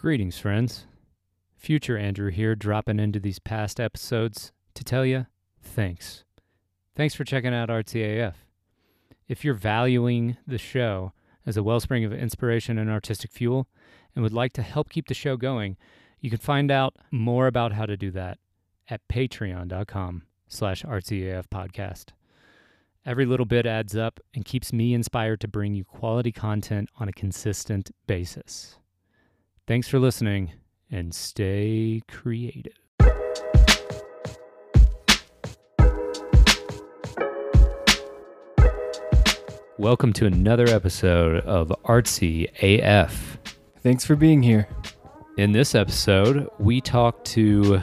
Greetings, friends. Future Andrew here, dropping into these past episodes to tell you thanks. Thanks for checking out Artsy AF. If you're valuing the show as a wellspring of inspiration and artistic fuel and would like to help keep the show going, you can find out more about how to do that at patreon.com slash Artsy AF podcast. Every little bit adds up and keeps me inspired to bring you quality content on a consistent basis. Thanks for listening and stay creative. Welcome to another episode of Artsy AF. Thanks for being here. In this episode, we talk to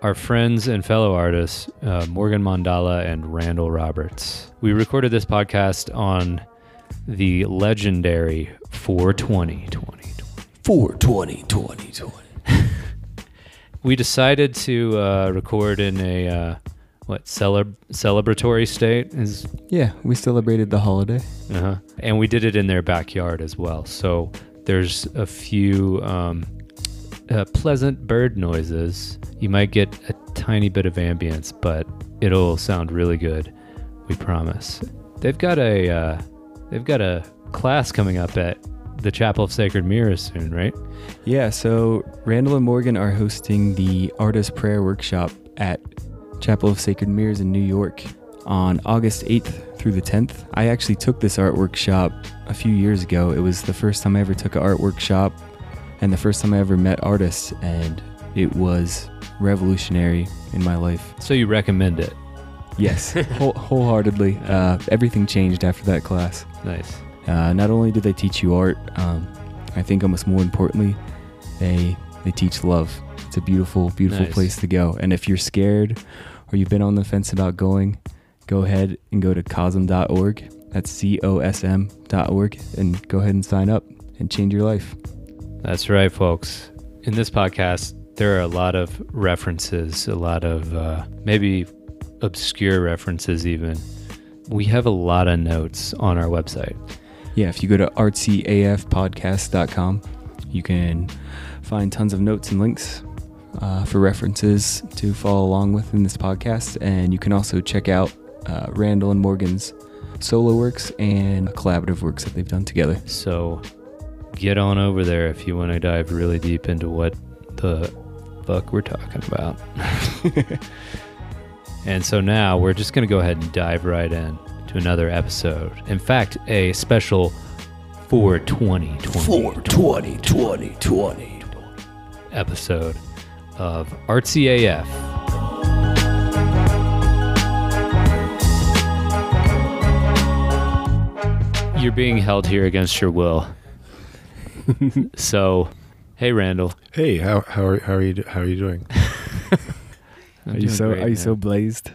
our friends and fellow artists, uh, Morgan Mandala and Randall Roberts. We recorded this podcast on the legendary 420 2020. 420 2020. We decided to uh, record in a uh, what celeb- celebratory state is Yeah, we celebrated the holiday. uh-huh. and we did it in their backyard as well. So there's a few um, uh, pleasant bird noises. You might get a tiny bit of ambience, but it'll sound really good. We promise. They've got a uh, they've got a class coming up at the Chapel of Sacred Mirrors soon, right? Yeah, so Randall and Morgan are hosting the Artist Prayer Workshop at Chapel of Sacred Mirrors in New York on August 8th through the 10th. I actually took this art workshop a few years ago. It was the first time I ever took an art workshop and the first time I ever met artists, and it was revolutionary in my life. So you recommend it? Yes, whole, wholeheartedly. Uh, everything changed after that class. Nice. Uh, not only do they teach you art, um, I think almost more importantly, they they teach love. It's a beautiful, beautiful Nice. place to go. And if you're scared or you've been on the fence about going, go ahead and go to cosm.org. That's C O S M dot org, and go ahead and sign up and change your life. That's right, folks. In this podcast, there are a lot of references, a lot of uh, maybe obscure references, even. We have a lot of notes on our website. Yeah, if you go to artsyafpodcast.com, you can find tons of notes and links uh, for references to follow along with in this podcast. And you can also check out uh, Randall and Morgan's solo works and collaborative works that they've done together. So get on over there if you want to dive really deep into what the fuck we're talking about. and so now we're just going to go ahead and dive right in to another episode. In fact, a special 420 420 2020. episode of Artsy AF. You're being held here against your will. so, hey Randall, Hey, how how are how are you how are you doing? Are you so great, are you man. so blazed?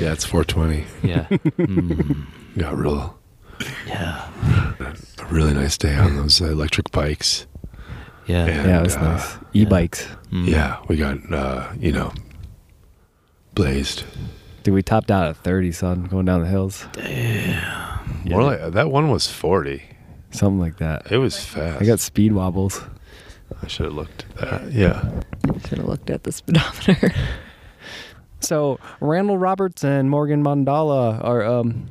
Yeah, it's 420. Yeah. Mm, Got real yeah. a really nice day on those electric bikes. Yeah. Yeah. yeah, it was uh, nice. E-bikes. Mm. Yeah, we got uh, you know blazed. Dude, we topped out at 30, son, going down the hills. More like that one was 40. Something like that. It was fast. I got speed wobbles. I should have looked at that. Yeah. Should have looked at the speedometer. So Randall Roberts and Morgan Mandala are um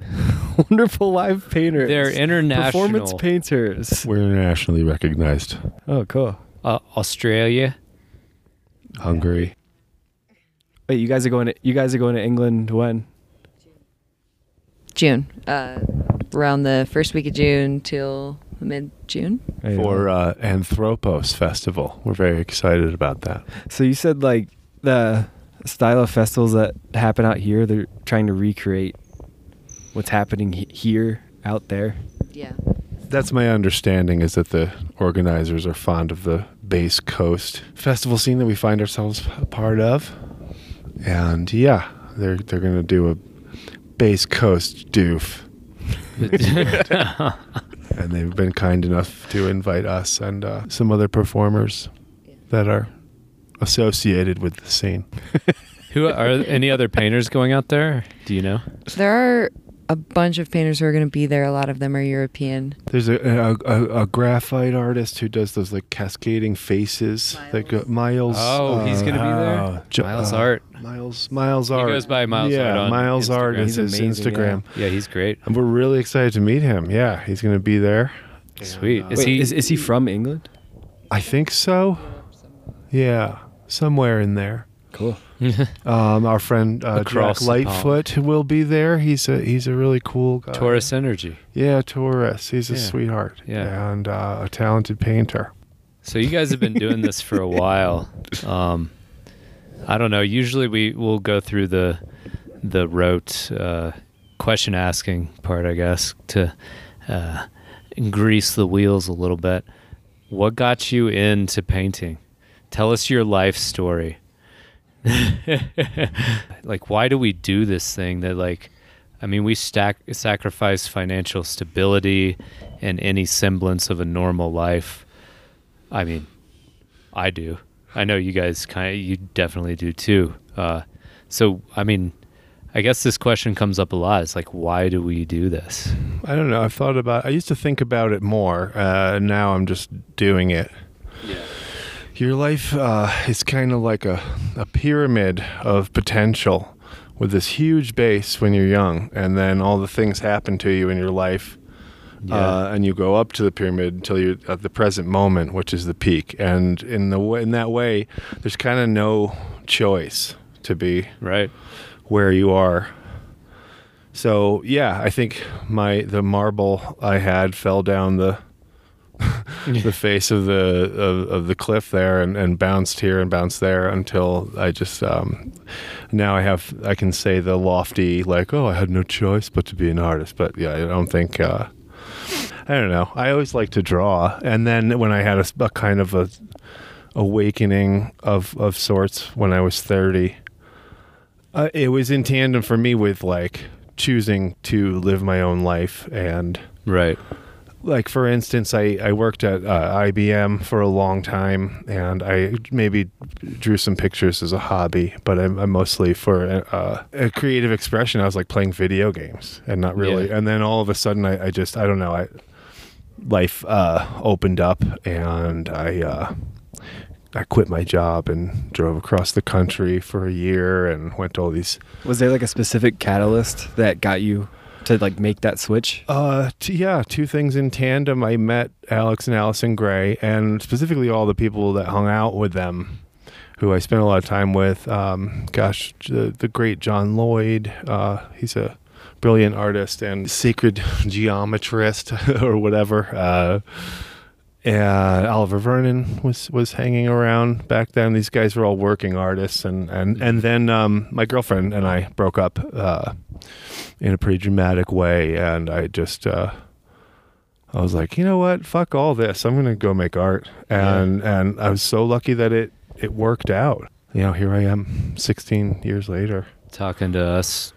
wonderful live painters. They're international. performance painters. We're internationally recognized. Oh, cool. uh, Australia. Hungary. Wait, you guys are going to you guys are going to England when? June. Uh, around the first week of June till mid June. For uh, Anthropos Festival. We're very excited about that. so you said like the style of festivals that happen out here, they're trying to recreate what's happening he- here out there. Yeah. That's my understanding is that the organizers are fond of the base coast festival scene that we find ourselves a part of. And yeah, they're they're going to do a base coast doof. and they've been kind enough to invite us and uh, some other performers that are associated with the scene. Who are any other painters going out there? Do you know? There are a bunch of painters who are going to be there. A lot of them are European. There's a, a, a, a graphite artist who does those like cascading faces. Like uh, Miles. Oh, he's gonna be there? Oh, Jo- Miles uh, Art. Miles Miles Art. He goes by Miles yeah, Art on Miles Art is his amazing, Instagram. Yeah, he's great. And we're really excited to meet him. Yeah, he's going to be there. Sweet. And, Is Wait, he? is, is he from England? I think so. Yeah, somewhere in there. Cool. Um, our friend uh, Jack Lightfoot will be there. He's a he's a really cool guy. Taurus Energy. Yeah, Taurus. He's a Yeah. sweetheart. Yeah. and uh, a talented painter. So you guys have been doing this for a while. Um, I don't know. Usually we will go through the the rote uh, question asking part, I guess, to uh, grease the wheels a little bit. What got you into painting? Tell us your life story. like, why do we do this thing that, like, I mean, we stack sacrifice financial stability and any semblance of a normal life. I mean, I do. I know you guys kind of, you definitely do too. Uh, so, I mean, I guess this question comes up a lot. It's like, why do we do this? I don't know. I've thought about. I used to think about it more. Uh, and now I'm just doing it. Yeah. Your life uh, is kind of like a, a pyramid of potential with this huge base when you're young, and then all the things happen to you in your life, uh, and you go up to the pyramid until you're at the present moment, which is the peak. And in the way, in that way, there's kind of no choice to be right. where you are. So yeah, I think my the marble I had fell down the the face of the of, of the cliff there and, and bounced here and bounced there until I just um, now I have I can say the lofty like oh I had no choice but to be an artist. But yeah I don't think uh, I don't know. I always like to draw. And then when I had a kind of a awakening of of sorts when I was 30 uh, it was in tandem for me with like choosing to live my own life and Right. Like for instance i, I worked at uh, ibm for a long time and i maybe drew some pictures as a hobby but i'm, I'm mostly for uh, a creative expression i was like playing video games and not really Yeah. and then all of a sudden i, I just i don't know i life uh, opened up and i uh, I quit my job and drove across the country for a year and went to all these Was there like a specific catalyst that got you to like make that switch? Uh, t- yeah, two things in tandem. I met Alex and Allyson Grey, and specifically all the people that hung out with them, who I spent a lot of time with. Um, gosh, the, the great John Lloyd. Uh, he's a brilliant artist and sacred geometrist or whatever. Uh, and Oliver Vernon was was hanging around back then. These guys were all working artists, and and and then um, my girlfriend and I broke up uh, in a pretty dramatic way, and I just uh, I was like, you know what, fuck all this. I'm gonna go make art, and and I was so lucky that it it worked out. You know, here I am, 16 years later. Talking to us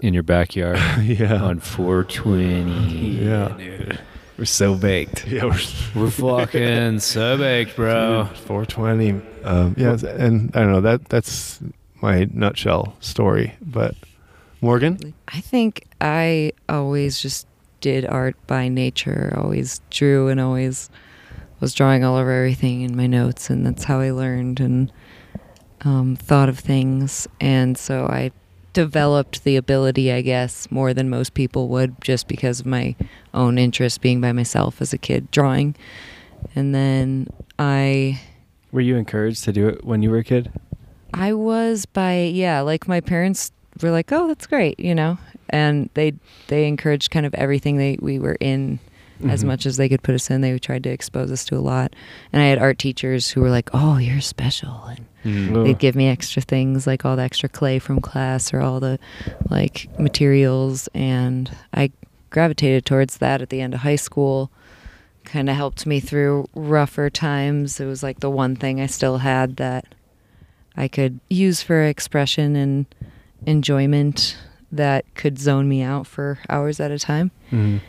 in your backyard yeah, on 420. yeah, We're so baked. yeah. We're, We're fucking so baked, bro. 420. Um, yeah, and I don't know that that's my nutshell story. But Morgan, I think I always just did art by nature. Always drew and always was drawing all over everything in my notes, and that's how I learned and um, thought of things. And so I developed the ability, I guess, more than most people would, just because of my own interest being by myself as a kid drawing. And then I Were you encouraged to do it when you were a kid? I was by yeah, like my parents were like, "Oh, that's great," you know, and they they encouraged kind of everything they we were in as Mhm. much as they could put us in. They tried to expose us to a lot, and I had art teachers who were like, "Oh, you're special," and Oh. they'd give me extra things like all the extra clay from class or all the like materials, and I gravitated towards that at the end of high school. Kind of helped me through rougher times. It was like the one thing I still had that I could use for expression and enjoyment that could zone me out for hours at a time. Mhm.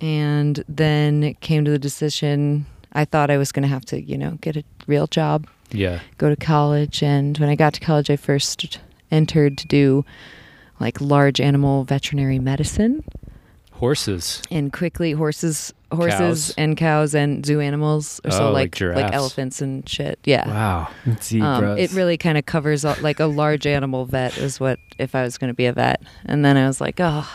And then it came to the decision I thought I was going to have to, you know, get a real job, Yeah. go to college. And when I got to college, I first entered to do like large animal veterinary medicine Horses. and quickly horses horses Cows. and cows and zoo animals or Oh, so like like giraffes. elephants and shit yeah Wow. Zebras. um, it really kind of covers all, like a large animal vet is what if I was going to be a vet. And then I was like, oh,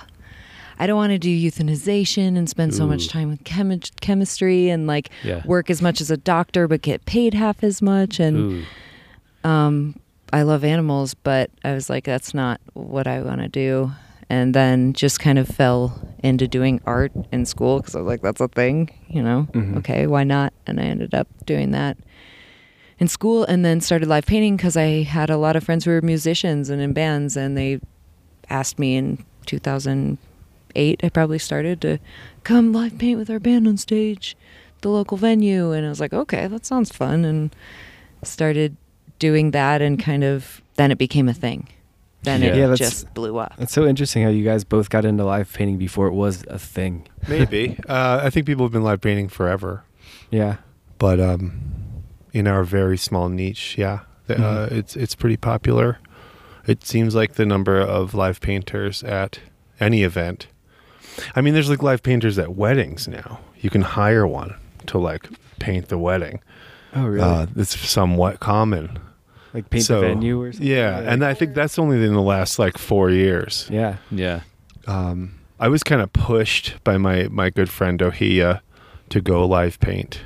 I don't want to do euthanization and spend so much time with chemi- chemistry and like Yeah. work as much as a doctor but get paid half as much. And Ooh. um, I love animals, but I was like, that's not what I want to do. And then just kind of fell into doing art in school because I was like, that's a thing, you know? Mhm. Okay, why not? And I ended up doing that in school and then started live painting because I had a lot of friends who were musicians and in bands, and they asked me in 2008, I probably started to come live paint with our band on stage, the local venue. And I was like, okay, that sounds fun. And started doing that, and kind of then it became a thing. Then Yeah. it Yeah, just blew up. It's so interesting how you guys both got into live painting before it was a thing. Maybe. uh, I think people have been live painting forever, Yeah. but um, in our very small niche, yeah, the, uh, it's it's pretty popular. It seems like the number of live painters at any event. I mean, there's like live painters at weddings now. You can hire one to like paint the wedding. Oh, really? Uh, it's somewhat common. like paint so- the venue or something? Yeah, and I think that's only in the last like four years. yeah. Yeah. um, I was kind of pushed by my my good friend Ohia to go live paint,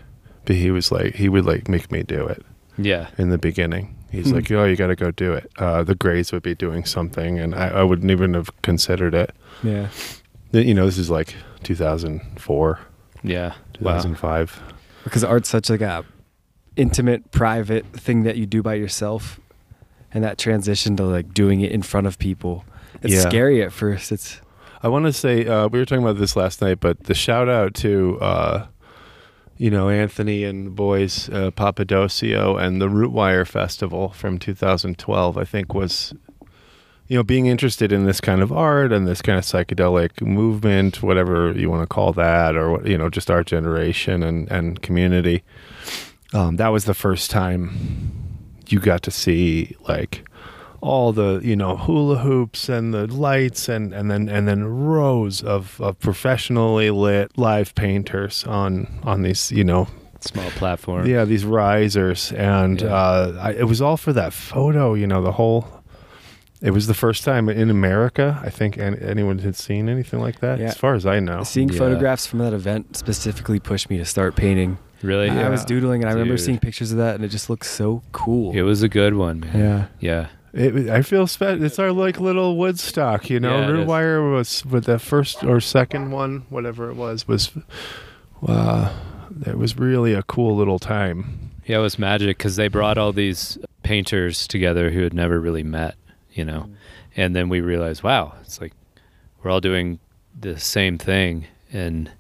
but he was like he would like make me do it Yeah. in the beginning. He's Hmm. like, "Oh, you got to go do it." Uh, the Greys would be doing something, and I, I wouldn't even have considered it. Yeah. Th- You know, this is like 2004, Yeah. Wow. 2005. Because art's such like a intimate, private thing that you do by yourself, and that transition to like doing it in front of people. It's Yeah. scary at first. It's I want to say uh, we were talking about this last night, but the shout out to uh, you know Anthony and the boys, uh, Papadosio, and the Rootwire Festival from 2012. I think was you know being interested in this kind of art and this kind of psychedelic movement, whatever you want to call that, or you know, just our generation and and community. Um, that was the first time you got to see like all the you know hula hoops and the lights and and then and then rows of, of professionally lit live painters on on these you know Small platform. yeah these risers and Yeah. uh I, it was all for that photo you know the whole it was the first time in America I think an, anyone had seen anything like that Yeah. as far as I know seeing Yeah. photographs from that event specifically pushed me to start painting. Really? I was doodling, and I remember Dude. seeing pictures of that, and it just looks so cool. It was a good one, man. yeah. Yeah. It, I feel spe- it's our like little Woodstock, you know. Yeah, it Root. Wire was with the first or second one, whatever it was, was uh, it was really a cool little time. Yeah, it was magic because they brought all these painters together who had never really met, you know. Mm-hmm. And then we realized, wow, it's like we're all doing the same thing, and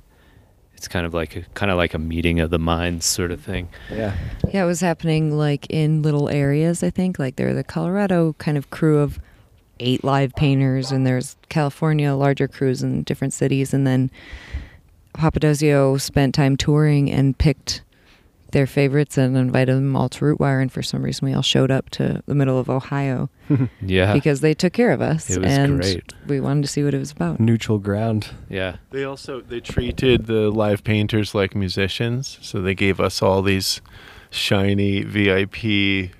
it's kind of like a kind of like a meeting of the minds sort of thing. Yeah. Yeah, it was happening like in little areas, I think. Like there the Colorado kind of crew of eight live painters and there's California larger crews in different cities and then Papadosio spent time touring and picked their favorites and invited them all to Rootwire and for some reason we all showed up to the middle of Ohio Yeah, because they took care of us It was and great. we wanted to see what it was about. Neutral ground. yeah, They also they treated the live painters like musicians, so they gave us all these shiny VIP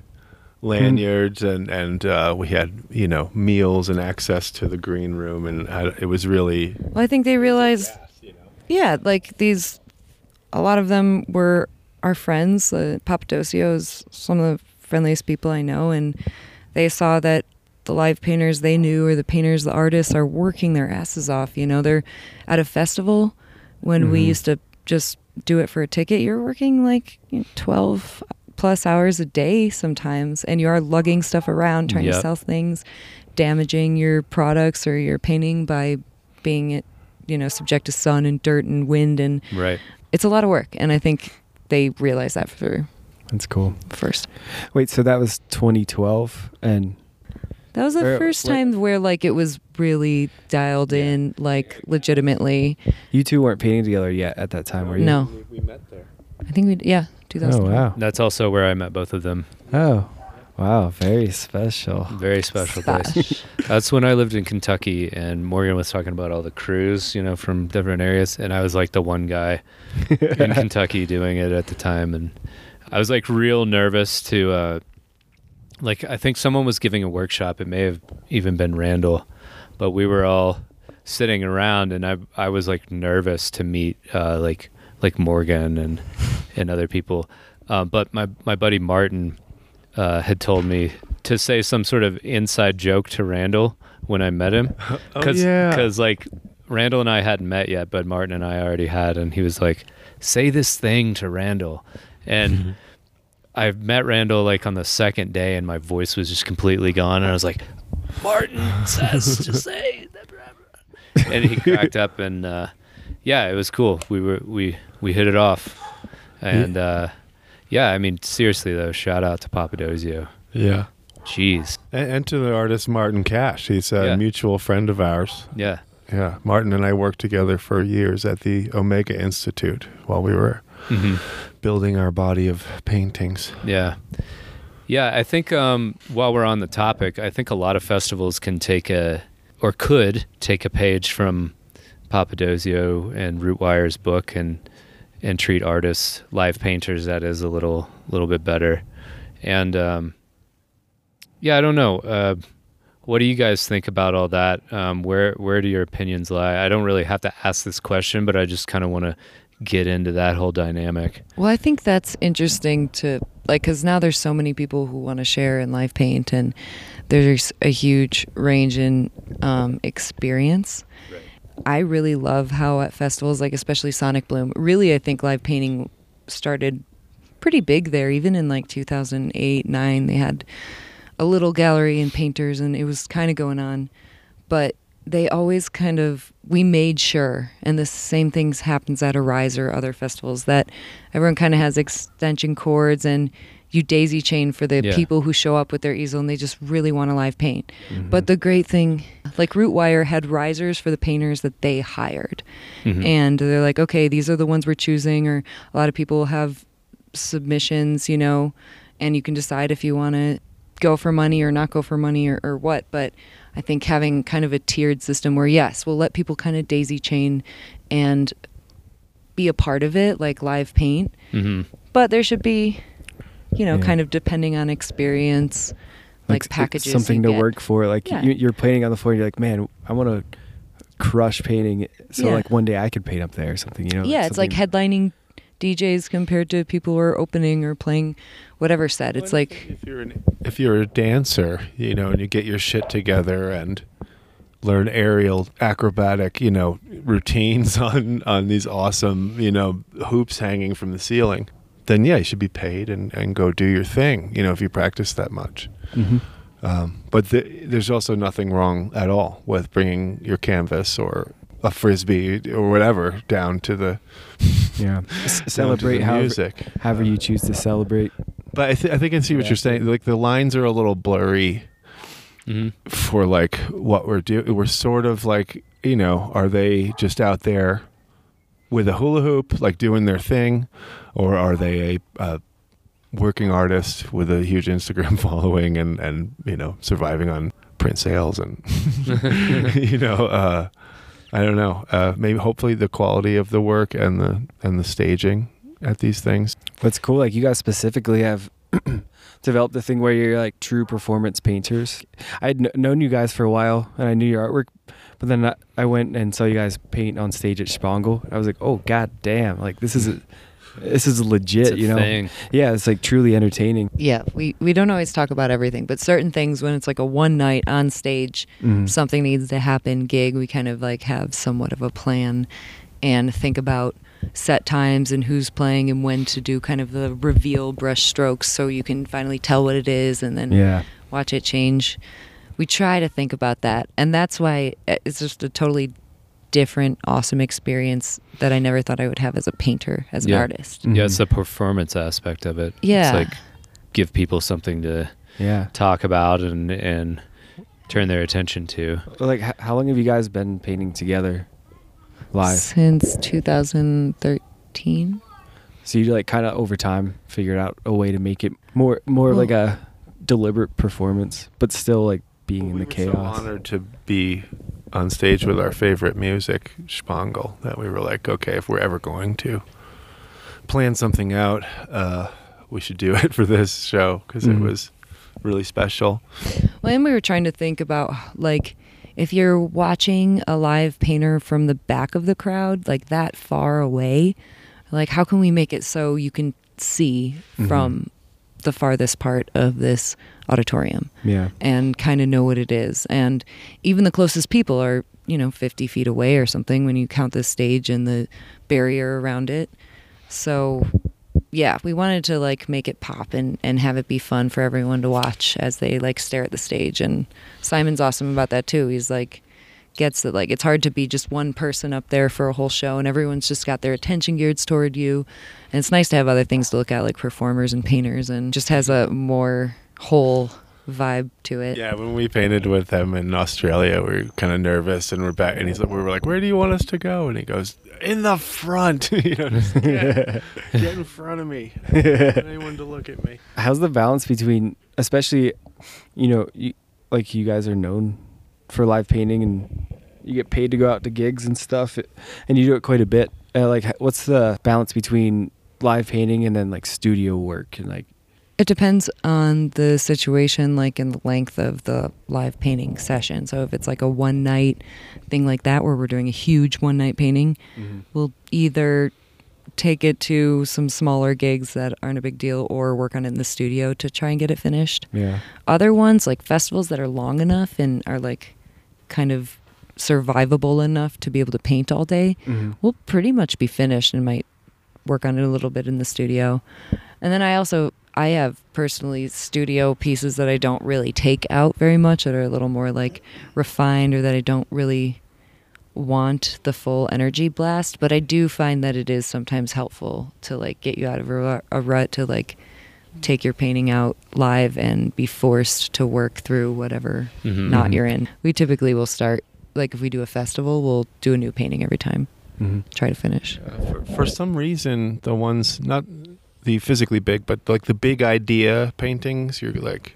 lanyards, and and uh, we had you know meals and access to the green room, and I, it was really Well, I think they realized Yeah, like these, a lot of them were our friends. Uh, is some of the friendliest people I know, and they saw that the live painters they knew or the painters, the artists are working their asses off. You know, they're at a festival when we Mhm. used to just do it for a ticket. You're working like you know, 12 plus hours a day sometimes, and you are lugging stuff around, trying to sell things, damaging your products or your painting by being it, you know subject to sun and dirt and wind and right. it's a lot of work and i think they realized that for That's cool. first Wait, so that was 2012, and that was the Or, first what- time where like it was really dialed in like legitimately you two weren't painting together yet at that time, were you? No. we met there. i think we yeah 2000 Oh wow. That's also where I met both of them. Oh, Wow, very special. Very special place. That's when I lived in Kentucky, and Morgan was talking about all the crews, you know, from different areas, and I was like the one guy in Kentucky doing it at the time, and I was like real nervous to, uh, like, I think someone was giving a workshop. It may have even been Randall, but we were all sitting around, and I I was like nervous to meet uh, like like Morgan and and other people, uh, but my my buddy Martin uh, had told me to say some sort of inside joke to Randall when I met him. Cause, yeah. Cause like Randall and I hadn't met yet, but Martin and I already had. And he was like, say this thing to Randall. And I met Randall like on the second day and my voice was just completely gone. And I was like, Martin says to say that. And he cracked up and, uh, yeah, it was cool. We were, we, we hit it off. And, uh, yeah, I mean, seriously though, shout out to Papadosio. Yeah. Jeez. And, and to the artist Martin Cash. He's a Yeah. mutual friend of ours. Yeah. Yeah. Martin and I worked together for years at the Omega Institute while we were hmm building our body of paintings. Yeah. Yeah, I think um, while we're on the topic, I think a lot of festivals can take a, or could take a page from Papadosio and Rootwire's book and and treat artists, live painters, that is a little little bit better. And um, yeah, I don't know. Uh, what do you guys think about all that? Um, where where do your opinions lie? I don't really have to ask this question, but I just kind of want to get into that whole dynamic. Well, I think that's interesting to like because now there's so many people who want to share in live paint, and there's a huge range in um, experience. I really love how at festivals, like especially Sonic Bloom, really I think live painting started pretty big there. Even in like 2008, nine, they had a little gallery and painters, and it was kind of going on. But they always kind of we made sure, and the same things happens at Arise or other festivals that everyone kind of has extension cords and you daisy chain for the Yeah. people who show up with their easel and they just really want to live paint. But the great thing, like Rootwire had risers for the painters that they hired. Mhm. And they're like, okay, these are the ones we're choosing. Or a lot of people have submissions, you know, and you can decide if you want to go for money or not go for money or, or what. But I think having kind of a tiered system where, yes, we'll let people kind of daisy chain and be a part of it, like live paint. Mhm. But there should be, you know, Yeah. kind of depending on experience, like, s- packages. something you to get. work for. Like Yeah. you, you're painting on the floor, and you're like, man, I want to crush painting. So Yeah. like one day I could paint up there or something. You know? yeah, it's like headlining DJs compared to people who are opening or playing whatever set. It's like if you're an, if you're a dancer, you know, and you get your shit together and learn aerial acrobatic, you know, routines on on these awesome, you know, hoops hanging from the ceiling, then yeah, you should be paid and and go do your thing, you know, if you practice that much. Mhm. Um, but the, there's also nothing wrong at all with bringing your canvas or a frisbee or whatever down to the yeah. down S- to celebrate the however, music. however you choose to celebrate. But I, th- I think I see what Yeah. you're saying. Like the lines are a little blurry Mhm. for like what we're doing. We're sort of like, you know, are they just out there with a hula hoop, like doing their thing, or are they a, a working artist with a huge Instagram following and and you know surviving on print sales and you know, uh, I don't know. Uh, maybe hopefully the quality of the work and the and the staging at these things. What's cool, like you guys specifically have developed the thing where you're like true performance painters. I had kn- known you guys for a while, and I knew your artwork, but then I, I went and saw you guys paint on stage at Shpongle. I was like, oh god damn, like this is a, this is legit, It's a you know? thing. Yeah, it's like truly entertaining. yeah, we we don't always talk about everything, but certain things when it's like a one night on stage, Mhm. something needs to happen gig, we kind of like have somewhat of a plan and think about set times and who's playing and when to do kind of the reveal brush strokes so you can finally tell what it is and then Yeah. watch it change. We try to think about that, and that's why uh, it's just a totally different, awesome experience that I never thought I would have as a painter, as an Yeah. artist. Mhm. Yeah, it's the performance aspect of it. Yeah. It's like give people something to Yeah. talk about and and turn their attention to. Like, how long have you guys been painting together, live? Since 2013. So you like kind of over time figured out a way to make it more more Well- like a deliberate performance, but still like being in we the were chaos. So honored to be on stage with our favorite music, Shpongle, that we were like, okay, if we're ever going to plan something out, uh, we should do it for this show because Mhm. it was really special. Well, and we were trying to think about like if you're watching a live painter from the back of the crowd, like that far away, like how can we make it so you can see Mhm. from the farthest part of this auditorium Yeah. and kind of know what it is? And even the closest people are, you know, 50 feet away or something when you count the stage and the barrier around it. So yeah, we wanted to like make it pop and, and have it be fun for everyone to watch as they like stare at the stage. And Simon's awesome about that too. He's like gets that like it's hard to be just one person up there for a whole show and everyone's just got their attention geared toward you. And it's nice to have other things to look at like performers and painters and just has a more whole vibe to it. Yeah, when we painted with him in Australia, we were kind of nervous, and we're back, and he's like, we were like, "Where do you want us to go?" And he goes, "In the front." you know, just get, get in front of me. I don't want anyone to look at me. How's the balance between, especially, you know, you, like you guys are known for live painting and you get paid to go out to gigs and stuff, and you do it quite a bit. Uh, like, what's the balance between live painting and then like studio work and like, It depends on the situation, like in the length of the live painting session. So if it's like a one night thing like that, where we're doing a huge one night painting, we'll either take it to some smaller gigs that aren't a big deal or work on it in the studio to try and get it finished. yeah, Other ones, like festivals that are long enough and are like kind of survivable enough to be able to paint all day, Mhm. we'll pretty much be finished and might work on it a little bit in the studio. And then I also I have personally studio pieces that I don't really take out very much that are a little more like refined or that I don't really want the full energy blast, but I do find that it is sometimes helpful to like get you out of a, rut to like take your painting out live and be forced to work through whatever Mhm. knot Mhm. you're in. We typically will start like if we do a festival, we'll do a new painting every time, Mhm. try to finish. Uh, for, for some reason, the ones not the physically big, but like the big idea paintings, you're like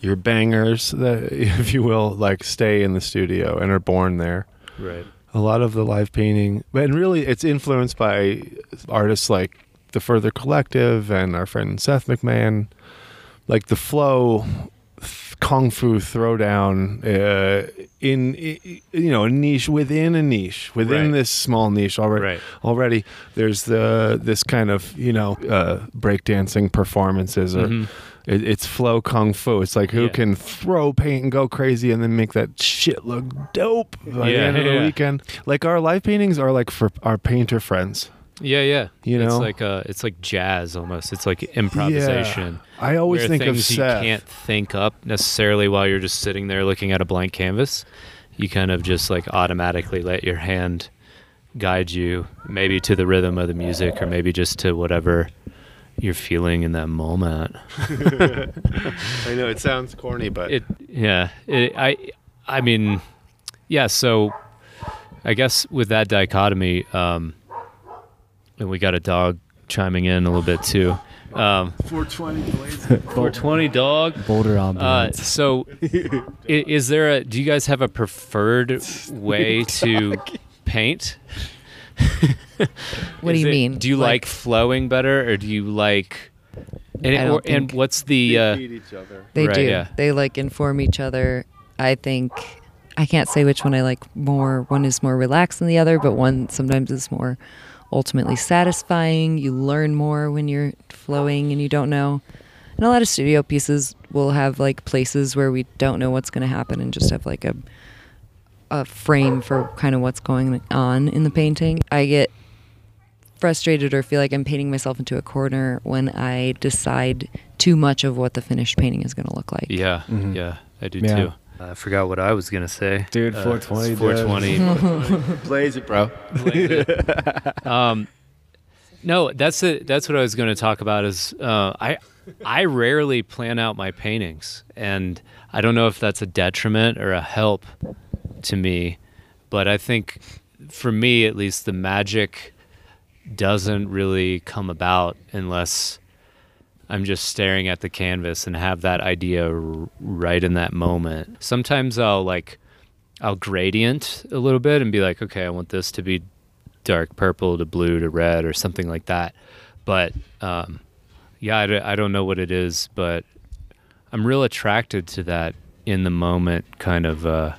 your bangers, that, if you will, like stay in the studio and are born there. Right. A lot of the live painting, but and really, it's influenced by artists like the Further Collective and our friend Seth McMahon, like the flow. Kung fu throwdown uh, in, i- you know a niche within a niche within Right. this small niche already Right. already there's the this kind of you know uh breakdancing performances or Mhm. it, it's flow kung fu it's like who Yeah. can throw paint and go crazy and then make that shit look dope by the Yeah, end of the yeah. weekend like our live paintings are like for our painter friends Yeah, yeah. You know, it's like uh, it's like jazz almost. It's like improvisation. i always where think of things Seth you can't think up necessarily while you're just sitting there looking at a blank canvas. You kind of just like automatically let your hand guide you, maybe to the rhythm of the music, or maybe just to whatever you're feeling in that moment. i know it sounds corny but It, yeah. It, I, I mean, yeah. So, I guess with that dichotomy, um, and we got a dog chiming in a little bit too. Um, 420 blades 420 dog. Boulder Uh, ambiance. so, i- is there a? Do you guys have a preferred way to paint? What do you it- mean? Do you like, flowing better, or do you like? And, I or- and what's the? They Uh, feed each other They Right, do. yeah. They like inform each other. I think I can't say which one I like more. One is more relaxed than the other, but one sometimes is more ultimately satisfying. You learn more when you're flowing and you don't know. And a lot of studio pieces will have like places where we don't know what's going to happen and just have like a a frame for kind of what's going on in the painting. I get frustrated or feel like I'm painting myself into a corner when I decide too much of what the finished painting is going to look like. yeah, Mhm. yeah, I do Yeah. too. I forgot what I was gonna say, Dude, Uh, 420, it's 420. blaze it bro um, no, that's it. That's what I was going to talk about. Is uh, I I rarely plan out my paintings, and I don't know if that's a detriment or a help to me, but I think for me at least the magic doesn't really come about unless I'm just staring at the canvas and have that idea r- right in that moment. Sometimes I'll like I'll gradient a little bit and be like, okay, I want this to be dark purple to blue to red or something like that. But um, yeah, I, d- I don't know what it is, but I'm real attracted to that in the moment kind of. Uh,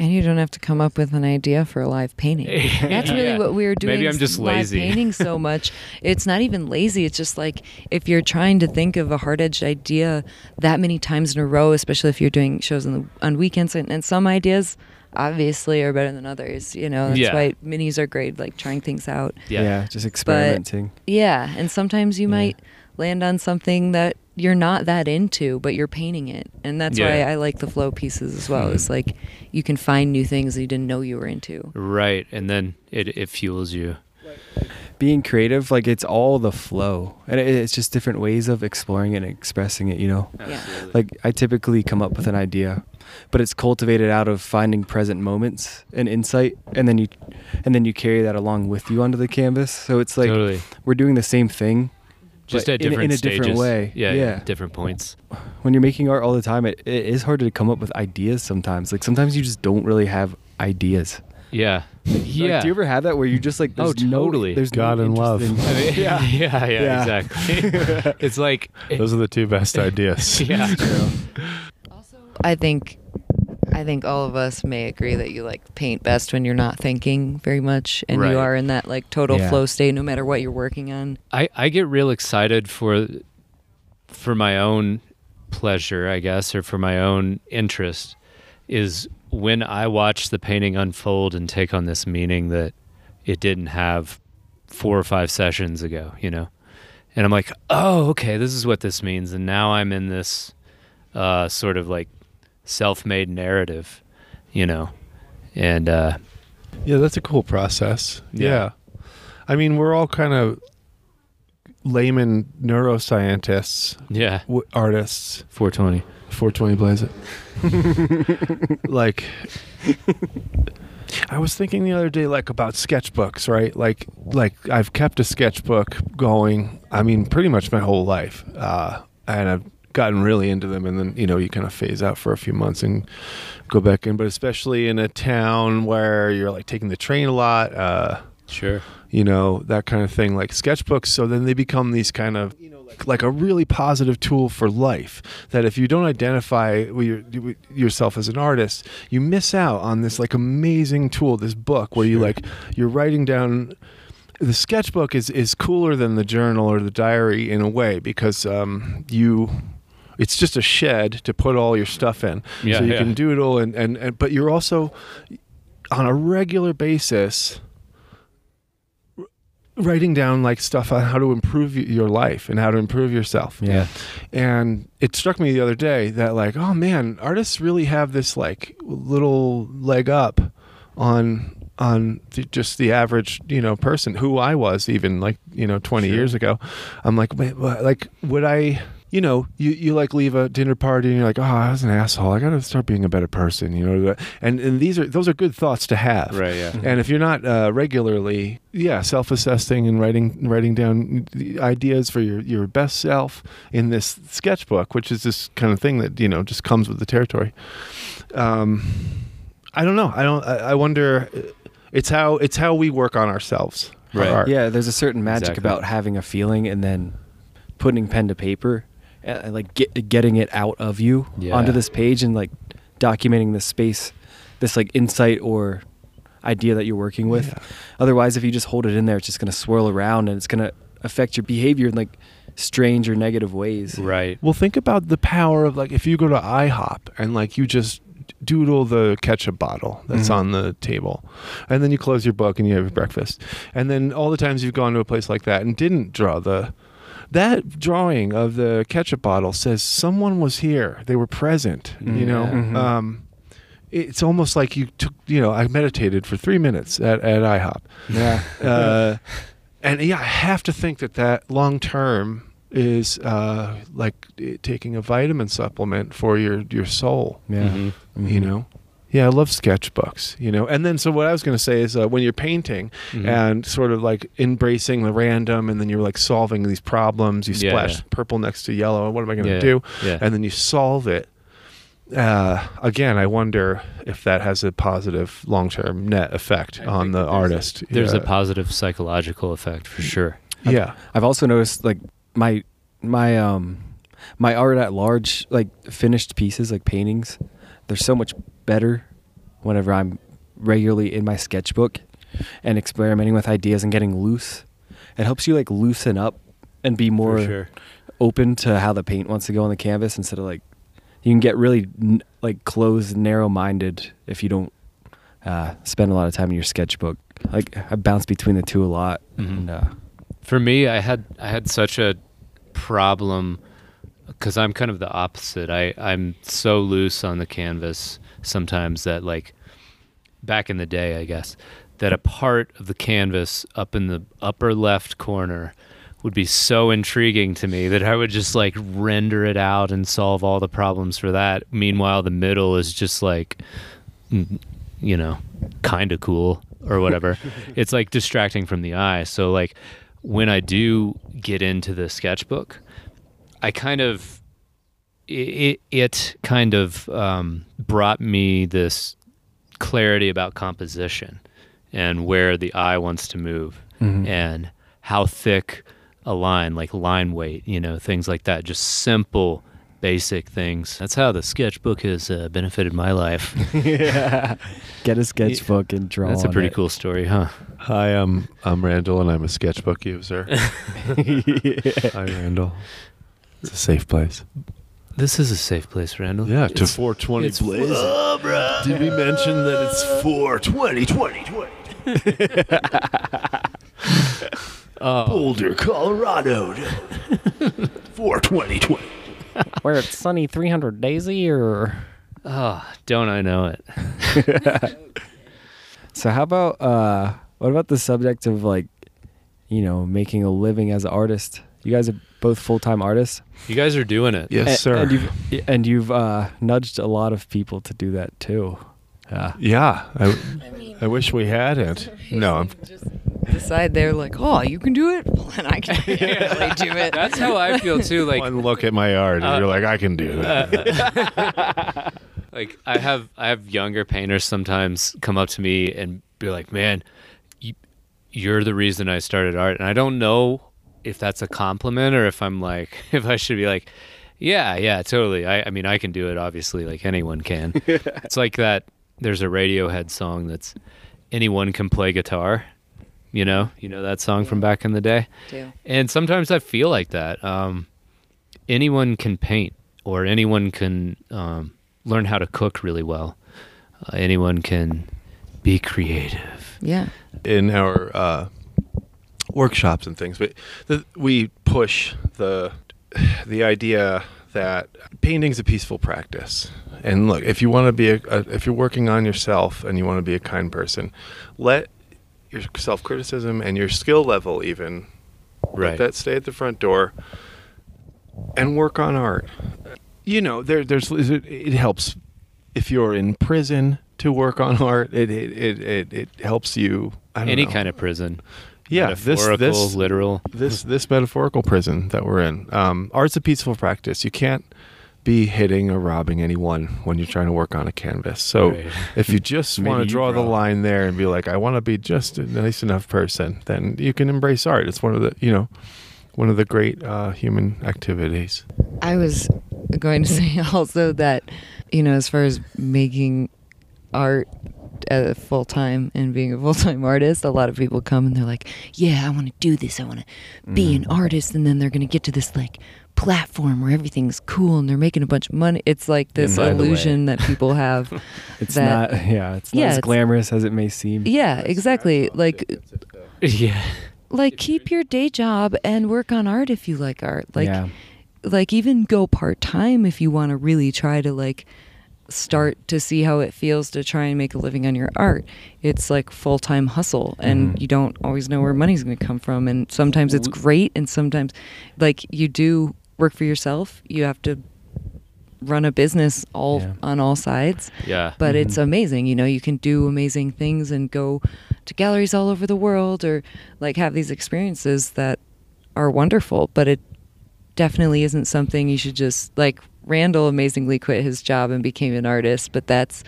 And you don't have to come up with an idea for a live painting. That's really Yeah. what we were doing. Maybe I'm just live lazy. painting so much. It's not even lazy. It's just like if you're trying to think of a hard edged idea that many times in a row, especially if you're doing shows on the on weekends, and, and some ideas obviously are better than others. You know, that's Yeah. why minis are great, like trying things out. yeah. yeah just experimenting. Yeah, and sometimes you Yeah. might land on something that you're not that into, but you're painting it, and that's why I like the flow pieces as well. It's hmm. like you can find new things that you didn't know you were into. Right. And then it, it fuels you. Being creative, like it's all the flow, and it, it's just different ways of exploring and expressing it. You know, Yeah. like I typically come up with an idea, but it's cultivated out of finding present moments and insight, and then you, and then you carry that along with you onto the canvas. So it's like totally. we're doing the same thing, Just at in a- different in a stages. different way. Yeah, Yeah. Different points. when you're making art all the time, it, it is hard to come up with ideas sometimes. Like sometimes you just don't really have ideas. Yeah. Like, yeah. do you ever have that where you just like Oh, there's no- totally. there's God no and love. in- I mean, yeah. yeah, yeah, Yeah. exactly. it's like, Those are the two best ideas. yeah. Also, I think I think all of us may agree that you like paint best when you're not thinking very much and Right. you are in that like total Yeah. flow state no matter what you're working on. I, I get real excited for for my own pleasure, I guess, or for my own interest, is when I watch the painting unfold and take on this meaning that it didn't have four or five sessions ago, you know? And I'm like, oh, okay, this is what this means. And now I'm in this uh, sort of like self made narrative, you know? And uh, Yeah, that's a cool process. Yeah. Yeah. I mean, we're all kind of layman neuroscientists, yeah, w- artists. 420. 420 blaze it. like I was thinking the other day like about sketchbooks, right? Like like I've kept a sketchbook going, I mean pretty much my whole life. Uh and I've gotten really into them and then, you know, you kind of phase out for a few months and go back in, but especially in a town where you're like taking the train a lot, uh Sure. you know that kind of thing like sketchbooks. So then they become these kind of you know like, like a really positive tool for life that if you don't identify with your, with yourself as an artist you miss out on this like amazing tool this book where you like you're writing down the sketchbook is is cooler than the journal or the diary in a way because um you it's just a shed to put all your stuff in Yeah, so you yeah. can doodle and, and and but you're also on a regular basis writing down like stuff on how to improve your life and how to improve yourself. Yeah. And it struck me the other day that like, oh man, artists really have this like little leg up on on the, just the average, you know, person who I was even like, you know, 20 Sure. years ago. I'm like, wait, like would I you know, you, you like leave a dinner party and you're like, oh, I was an asshole. I got to start being a better person, you know. And and these are those are good thoughts to have. Right, yeah. And if you're not uh, regularly, yeah, self-assessing and writing writing down ideas for your your best self in this sketchbook, which is this kind of thing that you know just comes with the territory. Um, I don't know. I don't. I, I wonder. uh, It's how it's how we work on ourselves. Right. art. Yeah, there's a certain magic Exactly. about having a feeling and then putting pen to paper, and, and, like get, getting it out of you Yeah. onto this page and like documenting this space, this like insight or idea that you're working with. Yeah. Otherwise, if you just hold it in there, it's just gonna swirl around and it's gonna affect your behavior in like strange or negative ways. Right. Well, think about the power of like if you go to IHOP and like you just doodle the ketchup bottle that's Mhm. on the table, and then you close your book and you have your breakfast, and then all the times you've gone to a place like that and didn't draw the that drawing of the ketchup bottle says someone was here, they were present, you know. Mhm. Um, it's almost like you took, you know, I meditated for three minutes at, at IHOP. Yeah. Uh, and yeah, I have to think that that long term is uh, like taking a vitamin supplement for your your soul. yeah. Mhm. You Mhm. know, Yeah, I love sketchbooks, you know. And then, so what I was going to say is uh, when you're painting Mhm. and sort of like embracing the random, and then you're like solving these problems, you Yeah, splash yeah. purple next to yellow. And what am I going to Yeah, do? yeah. And then you solve it. Uh, again, I wonder if that has a positive long term net effect I on the that there's a- artist. There's a positive psychological effect for sure. yeah. I've also noticed like my my um my art at large, like finished pieces, like paintings, they're so much better whenever I'm regularly in my sketchbook and experimenting with ideas and getting loose. It helps you like loosen up and be more sure. open to how the paint wants to go on the canvas instead of like you can get really n- like closed, narrow-minded if you don't uh, spend a lot of time in your sketchbook. Like I bounce between the two a lot, Mhm. and uh, For me, I had I had such a problem because I'm kind of the opposite. I I'm so loose on the canvas sometimes that like back in the day, I guess that a part of the canvas up in the upper left corner would be so intriguing to me that I would just like render it out and solve all the problems for that. Meanwhile, the middle is just like, you know, kind of cool or whatever. it's like distracting from the eye. So, like, when I do get into the sketchbook, I kind of, it, it kind of um, brought me this clarity about composition and where the eye wants to move Mhm. and how thick a line, like line weight, you know, things like that. Just simple, basic things. That's how the sketchbook has uh, benefited my life. yeah. Get a sketchbook and draw. That's a on pretty it. cool story, huh? Hi, I'm I'm Randall, and I'm a sketchbook user. Hi, Randall. It's a safe place. This is a safe place, Randall. Yeah, to It's- 420 it's- Blaze. Did we mention that it's 420 20 20? Oh, Boulder, Colorado. 420 20. Where it's sunny 300 days a year. oh, don't I know it? So how about uh what about the subject of like you know making a living as an artist? You guys are both full-time artists. You guys are doing it. Yes, A- sir. And you've and you've uh, nudged a lot of people to do that too. Uh, yeah, I, I wish we hadn't. No, I'm, just decide they're like, oh, you can do it, well, then I can really do it. That's how I feel too. Like, one look at my art, and Uh, you're like, I can do that. like I have I have younger painters sometimes come up to me and be like, "Man, you, you're the reason I started art," and I don't know if that's a compliment or if I'm like if I should be like, "Yeah, yeah, totally." I, I mean, I can do it. Obviously, like anyone can. it's like that. There's a Radiohead song that's anyone can play guitar. You know, you know that song from back in the day. do. And sometimes I feel like that. Um, anyone can paint, or anyone can um, learn how to cook really well. Uh, anyone can be creative. Yeah. in our uh, workshops and things, but the, we push the the idea that painting's a peaceful practice. And look, if you want to be a, a if you're working on yourself and you want to be a kind person, let your self criticism and your skill level even Right. that stay at the front door and work on art. You know, there there's it, it helps if you're in prison to work on art. It it it it, it helps you. I don't Any know. kind of prison. Yeah, this Metaphorical, this literal. this this metaphorical prison that we're in. Um, art's a peaceful practice. You can't be hitting or robbing anyone when you're trying to work on a canvas. So Right. if you just want to you draw the line there and be like, I want to be just a nice enough person, then you can embrace art. It's one of the you know one of the great uh, human activities. I was going to say also that, you know, as far as making art uh, full time and being a full time artist, a lot of people come and they're like, "Yeah, I want to do this. I want to be an artist," and then they're going to get to this like platform where everything's cool and they're making a bunch of money. It's like this by way- illusion that people have. it's that- not. Yeah, it's not Yeah, as it's- glamorous as it may seem. yeah, exactly. Like yeah. like keep your day job and work on art if you like art. Like yeah. like even go part time if you want to really try to like start to see how it feels to try and make a living on your art. It's like full time hustle, and Mhm. you don't always know where money's going to come from. And sometimes it's great, and sometimes like you do work for yourself. You have to run a business all Yeah. on all sides Yeah. but it's Mhm. amazing you know you can do amazing things and go to galleries all over the world or like have these experiences that are wonderful but it definitely isn't something you should just like randall amazingly quit his job and became an artist but that's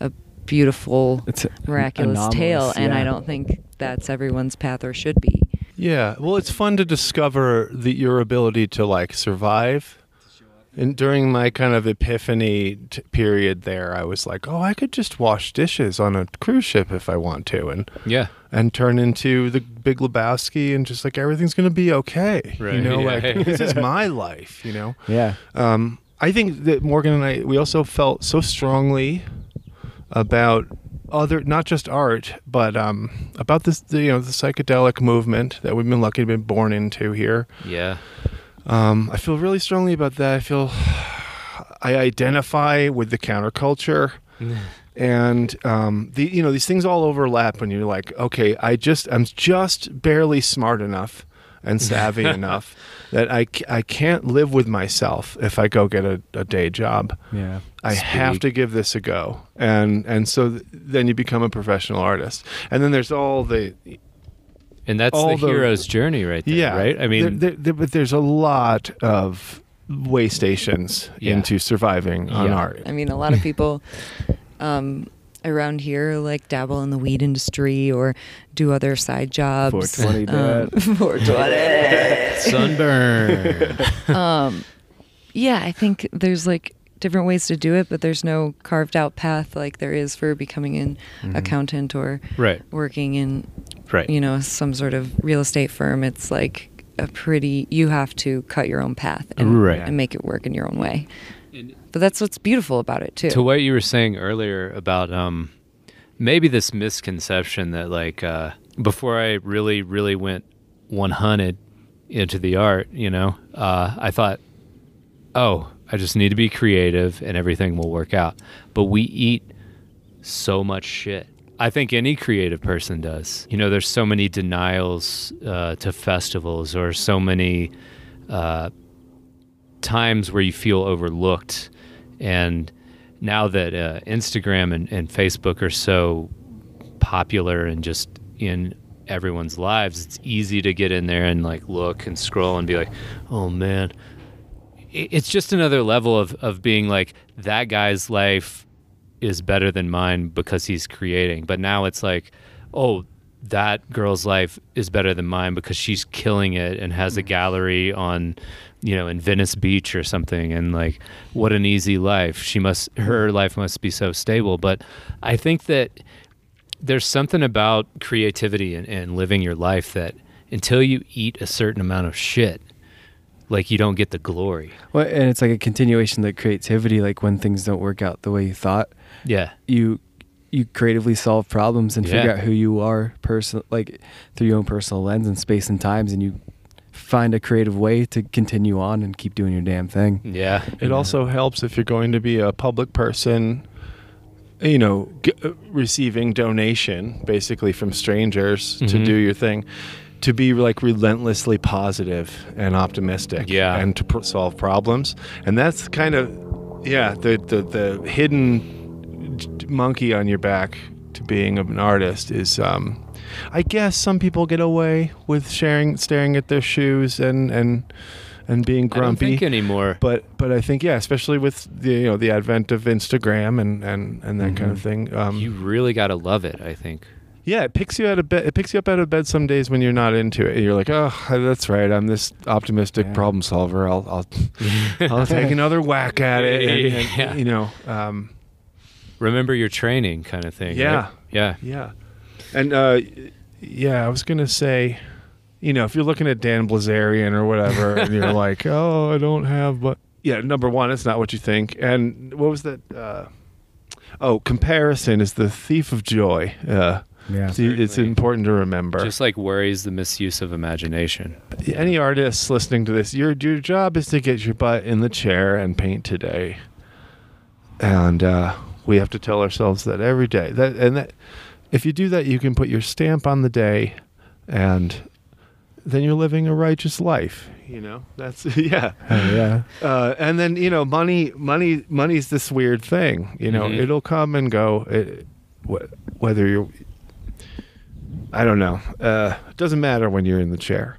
a beautiful It's a- miraculous anomalous, tale and i don't think that's everyone's path or should be Yeah, well, it's fun to discover the, your ability to like survive. And during my kind of epiphany t- period there, I was like, "Oh, I could just wash dishes on a cruise ship if I want to, and Yeah. and turn into the Big Lebowski, and just like everything's gonna be okay. You know, yeah. like this is my life. You know, Yeah. um, I think that Morgan and I we also felt so strongly about other not just art but um, about this the, you know the psychedelic movement that we've been lucky to be born into here Yeah. um, I feel really strongly about that I feel I identify with the counterculture and um, the you know these things all overlap when you're like okay I just I'm just barely smart enough and savvy enough that I, I can't live with myself if I go get a, a day job. Yeah. I have to give this a go, and and so th- then you become a professional artist, and then there's all the And that's All the, the- hero's journey right there, yeah right? I mean, there, there, but there's a lot of way stations Yeah. into surviving on Yeah. art. I mean, a lot of people um, around here like dabble in the weed industry or do other side jobs. 420 Um, 420. sunburn. um, yeah, I think there's like different ways to do it, but there's no carved out path like there is for becoming an Mhm. accountant or right. working in, Right. you know, some sort of real estate firm. It's like a pretty, you have to cut your own path and, Right. and make it work in your own way. But that's what's beautiful about it too. to what you were saying earlier about um maybe this misconception that like uh before I really really went 100 into the art, you know, uh I thought oh, I just need to be creative and everything will work out. But we eat so much shit. I think any creative person does. You know, there's so many denials uh, to festivals or so many uh, times where you feel overlooked. And now that uh, Instagram and, and Facebook are so popular and just in everyone's lives, it's easy to get in there and like look and scroll and be like, oh man. It's just another level of, of being like, that guy's life is better than mine because he's creating. But now it's like, oh, that girl's life is better than mine because she's killing it and has a gallery on, you know, in Venice Beach or something. And like, what an easy life. She must, her life must be so stable. But I think that there's something about creativity and, and living your life that until you eat a certain amount of shit, like you don't get the glory. Well, and it's like a continuation of the creativity. Like when things don't work out the way you thought, Yeah. you you creatively solve problems and figure Yeah. out who you are person like through your own personal lens and space and times and you find a creative way to continue on and keep doing your damn thing. Yeah. It also helps if you're going to be a public person, you know, g- uh, receiving donation basically from strangers to Mhm. do your thing, to be like relentlessly positive and optimistic, Yeah. and to pr- solve problems. And that's kind of, yeah, the the the hidden d- monkey on your back to being an artist is. Um, I guess some people get away with sharing, staring at their shoes and and and being I don't grumpy think anymore. but but I think yeah, especially with the you know the advent of Instagram and and and that kind of Mhm. thing. Um, you really got to love it, I think. yeah, it picks you out of bed. It picks you up out of bed some days when you're not into it. You're like, oh, that's right. I'm this optimistic Yeah. problem solver. I'll I'll I'll take another whack at it. And, and, Yeah. You know, um, Remember your training kind of thing. Yeah. right? Yeah. yeah, and uh, yeah, I was gonna say. You know, if you're looking at Dan Bilzerian or whatever, and you're like, "Oh, I don't have," but yeah, number one, it's not what you think. And what was that? Uh, oh, comparison is the thief of joy. Uh, Yeah. it's, it's important to remember. Just like worries the misuse of imagination. Any artists listening to this, your your job is to get your butt in the chair and paint today. And uh, we have to tell ourselves that every day. That and that, if you do that, you can put your stamp on the day, and then you're living a righteous life. You know, that's yeah. Oh yeah. Uh, and then you know, money, money, money's this weird thing. You know, Mhm. it'll come and go. It, wh- whether you're, I don't know. Uh, it doesn't matter when you're in the chair,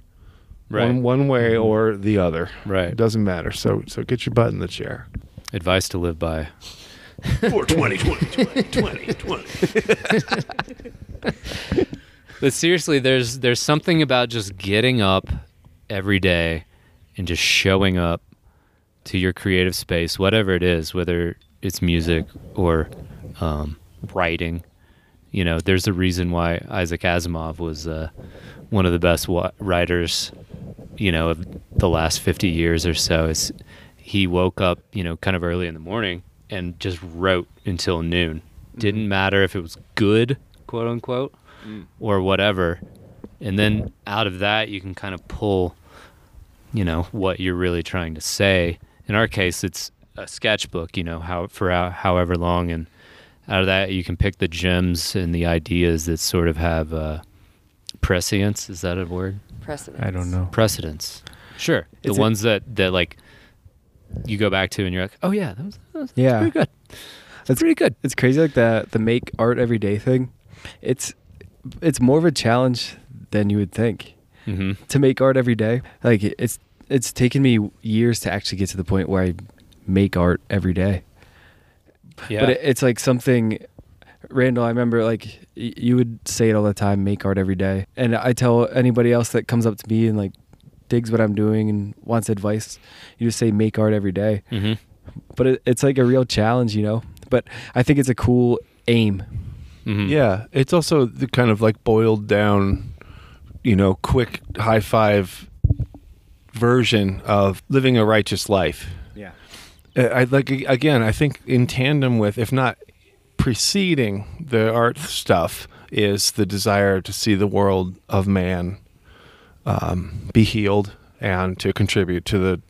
one one way or the other. Right. It doesn't matter. So so get your butt in the chair. Advice to live by. For 20, 20, 20, 20. But seriously, there's there's something about just getting up every day and just showing up to your creative space, whatever it is, whether it's music or um, writing. You know, there's a reason why Isaac Asimov was uh, one of the best wa- writers, you know, of the last 50 years or so. Is he woke up, you know, kind of early in the morning and just wrote until noon. Didn't matter if it was good, quote unquote, or whatever. And then out of that, you can kind of pull, you know, what you're really trying to say. In our case, it's a sketchbook, you know, how for how, however long, and out of that, you can pick the gems and the ideas that sort of have uh, prescience. Is that a word? Precedence. I don't know. Precedence. Sure. The Is it- ones that that like you go back to and you're like, oh yeah, that was, that was Yeah. pretty good. That's pretty good. It's crazy like the the make art every day thing. It's it's more of a challenge than you would think hmm to make art every day. Like it's it's taken me years to actually get to the point where I make art every day. Yeah. But it, it's like something Randall, I remember like y- you would say it all the time, make art every day. And I tell anybody else that comes up to me and like digs what I'm doing and wants advice, you just say make art every day. hmm But it, it's like a real challenge, you know. But I think it's a cool aim. hmm Yeah, it's also the kind of like boiled down, you know, quick high five version of living a righteous life. Yeah. Uh, I like again. I think in tandem with, if not preceding the art stuff, is the desire to see the world of man um, be healed and to contribute to the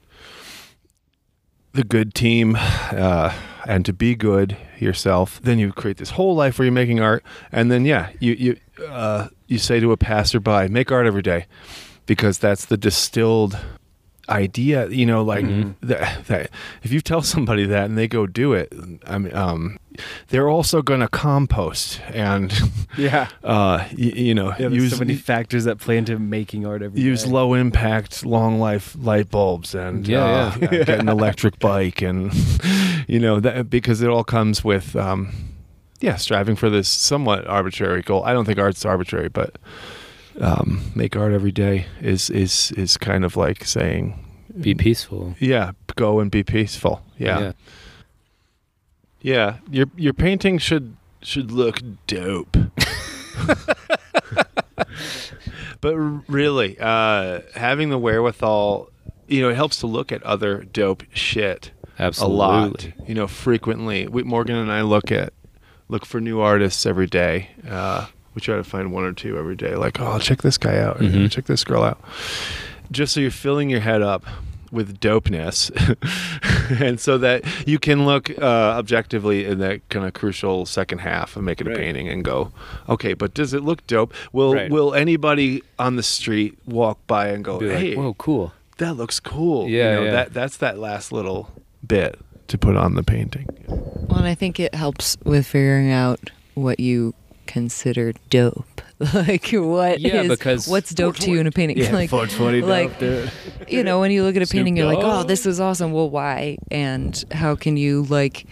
the good team uh, and to be good yourself. Then you create this whole life where you're making art, and then yeah, you you uh, you say to a passerby, "Make art every day," because that's the distilled idea. You know, like Mhm. that, that. If you tell somebody that and they go do it, I mean, um, they're also going to compost and Yeah. uh, y- you know Yeah, use so many factors that play into making art every use day. low impact, long life light bulbs and Yeah, uh, yeah. get an electric bike and you know that because it all comes with um, yeah striving for this somewhat arbitrary goal. I don't think art's arbitrary, but um, make art every day is is is kind of like saying Be peaceful. yeah go and be peaceful yeah yeah, your your painting should should look dope. but really, uh, having the wherewithal, you know, it helps to look at other dope shit Absolutely. a lot. You know, frequently. We, Morgan and I look at look for new artists every day. Uh, we try to find one or two every day. Like, oh, check this guy out. or Mhm. Check this girl out. Just so you're filling your head up with dopeness, and so that you can look uh, objectively in that kind of crucial second half of making Right. a painting and go, okay, but does it look dope? Will Right. Will anybody on the street walk by and go, Be like, hey, whoa, cool. that looks cool. Yeah, you know, yeah. that that's that last little bit to put on the painting. Well, and I think it helps with figuring out what you consider dope. like what Yeah, is- because- what's dope to you in a painting? Yeah, like 420 like- dope, you know, when you look at a painting, you're like, oh, this is awesome. Well, why? And how can you like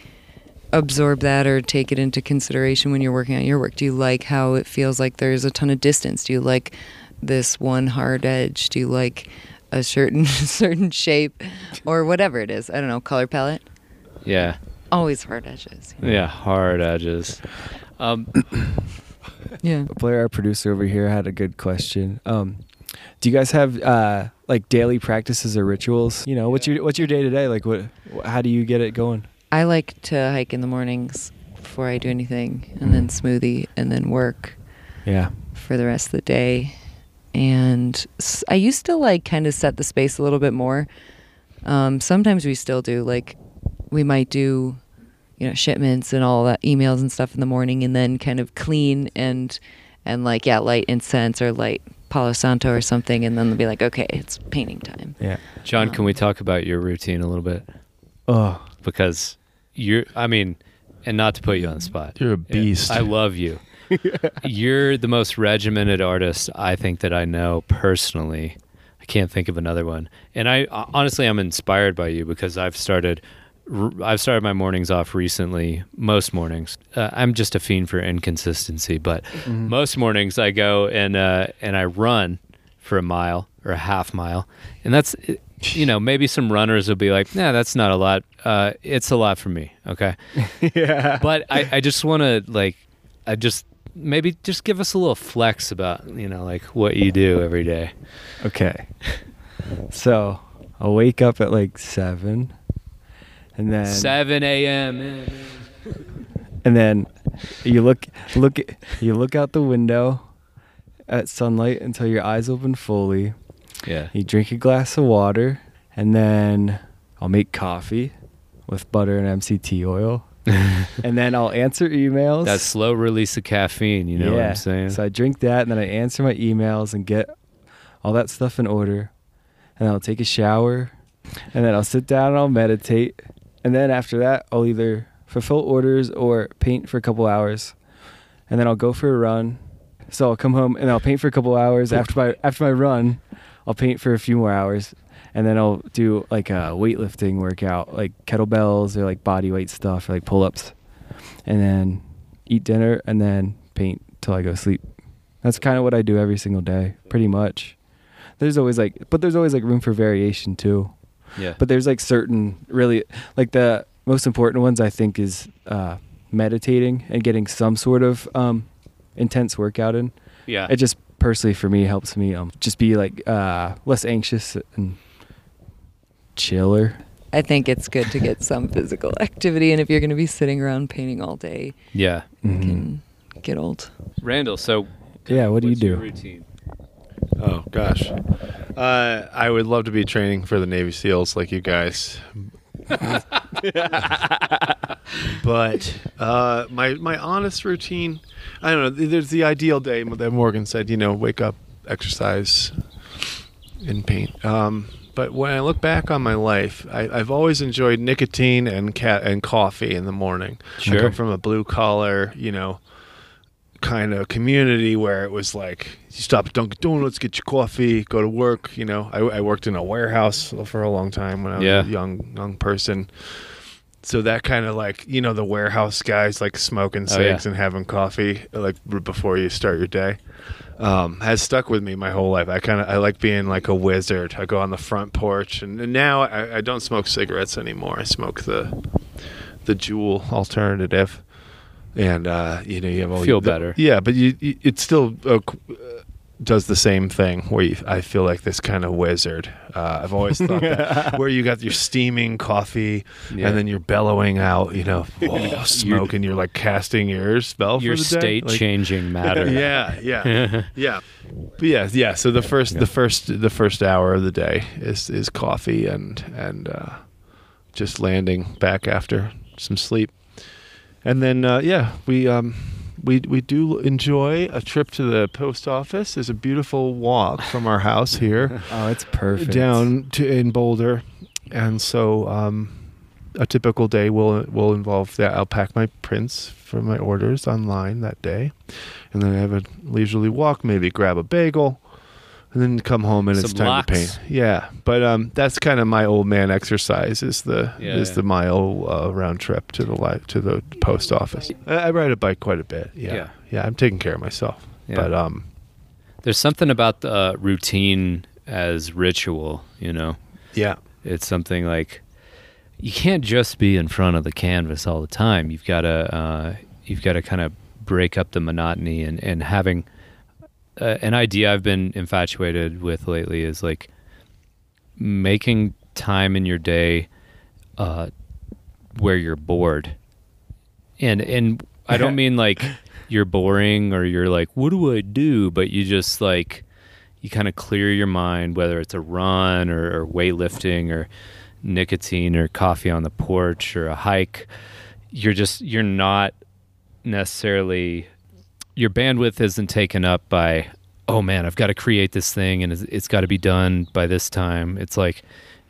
absorb that or take it into consideration when you're working on your work? Do you like how it feels like there's a ton of distance? Do you like this one hard edge? Do you like a certain certain shape or whatever it is? I don't know, color palette. Yeah. Always hard edges. Yeah. Hard edges. Um, Yeah. Blair, our producer over here, had a good question. Um, do you guys have uh, like daily practices or rituals? You know, what's your what's your day to day? Like, what? How do you get it going? I like to hike in the mornings before I do anything, and then smoothie, and then work Yeah. for the rest of the day. And I used to like kind of set the space a little bit more. Um, sometimes we still do. Like we might do, you know, shipments and all that emails and stuff in the morning, and then kind of clean and and like yeah, light incense or light Palo Santo or something, and then they'll be like, okay, it's painting time. Yeah. John, can we um, talk about your routine a little bit? Oh, Because you're, I mean, and not to put you on the spot. You're a beast. I love you. You're the most regimented artist I think that I know personally. I can't think of another one. And I honestly, I'm inspired by you because I've started. I've started my mornings off recently. Most mornings, uh, I'm just a fiend for inconsistency. But most mornings, I go and uh, and I run for a mile or a half mile, and that's you know maybe some runners will be like, nah, that's not a lot. Uh, it's a lot for me. Okay, yeah. but I, I just want to like i just maybe just give us a little flex about you know like what you do every day Okay. So I'll wake up at like seven, and then 7 a.m and then you look look you look out the window at sunlight until your eyes open fully. yeah You drink a glass of water, and then I'll make coffee with butter and MCT oil, and then I'll answer emails. that slow release of caffeine you know what i'm saying So I drink that, and then I answer my emails and get all that stuff in order. And I'll take a shower, and then I'll sit down and I'll meditate. And then after that, I'll either fulfill orders or paint for a couple hours. And then I'll go for a run. So I'll come home and I'll paint for a couple hours. After my after my run, I'll paint for a few more hours. And then I'll do like a weightlifting workout, like kettlebells or like body weight stuff, or like pull ups. And then eat dinner and then paint till I go sleep. That's kind of what I do every single day, pretty much. There's always like, but there's always like room for variation too. Yeah But there's like certain really like the most important ones I think is uh, meditating and getting some sort of um, intense workout in. yeah It just personally for me helps me um, just be like uh, less anxious and chiller. I think it's good to get some physical activity, and if you're going to be sitting around painting all day, yeah it Mhm. can get old. randall so Yeah, what do you do? routine Oh gosh, uh, I would love to be training for the Navy SEALs like you guys. but uh, my my honest routine, I don't know. There's the ideal day that Morgan said. You know, wake up, exercise, and paint. Um, but when I look back on my life, I, I've always enjoyed nicotine and cat and coffee in the morning. I Sure. come from a blue collar, you know, kind of community where it was like you stop at Dunkin' Donuts, get your coffee, go to work. You know, I, I worked in a warehouse for a long time when I was Yeah. a young young person. So that kind of like you know the warehouse guys like smoking Oh, yeah. cigs and having coffee like before you start your day um, has stuck with me my whole life. I kind of I like being like a wizard. I go on the front porch, and, and now I, I don't smoke cigarettes anymore. I smoke the the Juul alternative, and uh, you know you have all Feel the- better. Yeah, but you, you it still uh, uh, does the same thing where you, I feel like this kind of wizard. Uh, I've always thought that where you got your steaming coffee Yeah. and then you're bellowing out, you know, oh, smoke, and you're like casting your spell your for the day. state Like- changing matter yeah, yeah, yeah. But yeah, yeah. So the first, the first, the first hour of the day is is coffee and and uh, just landing back after some sleep, and then uh, yeah, we um we we do enjoy a trip to the post office. There's a beautiful walk from our house here Oh, it's perfect. down to in Boulder, and so um, a typical day will will involve that. I'll pack my prints for my orders online that day, and then I have a leisurely walk, maybe grab a bagel, and then come home and it's time lox. to paint. Yeah, but um, that's kind of my old man exercise. Is the Yeah, is yeah. the mile uh, round trip to the li- to the post office. I, I ride a bike quite a bit. Yeah, Yeah. yeah, I'm taking care of myself. But um, there's something about the uh, routine as ritual you know yeah, it's something like you can't just be in front of the canvas all the time. You've got to uh, you've got to kind of break up the monotony and and having uh, an idea I've been infatuated with lately is like making time in your day uh, where you're bored, and and I don't mean like you're boring or you're like what do I do, but you just like you kind of clear your mind, whether it's a run or, or weightlifting or nicotine or coffee on the porch or a hike. You're just you're not necessarily your bandwidth isn't taken up by oh man, I've got to create this thing and it's, it's got to be done by this time. It's like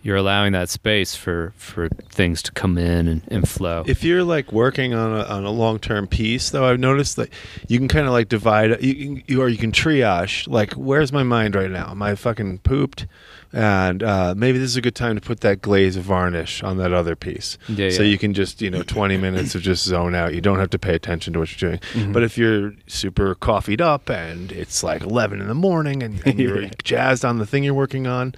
you're allowing that space for for things to come in and, and flow. If you're like working on a, on a long term piece, though, I've noticed that you can kind of like divide you, you or you can triage. Like, where's my mind right now? Am I fucking pooped? And uh, maybe this is a good time to put that glaze of varnish on that other piece. Yeah, So yeah. you can just you know 20 minutes of just zone out. You don't have to pay attention to what you're doing. Mhm. But if you're super coffeeed up and it's like 11 in the morning and, and you're Yeah. jazzed on the thing you're working on,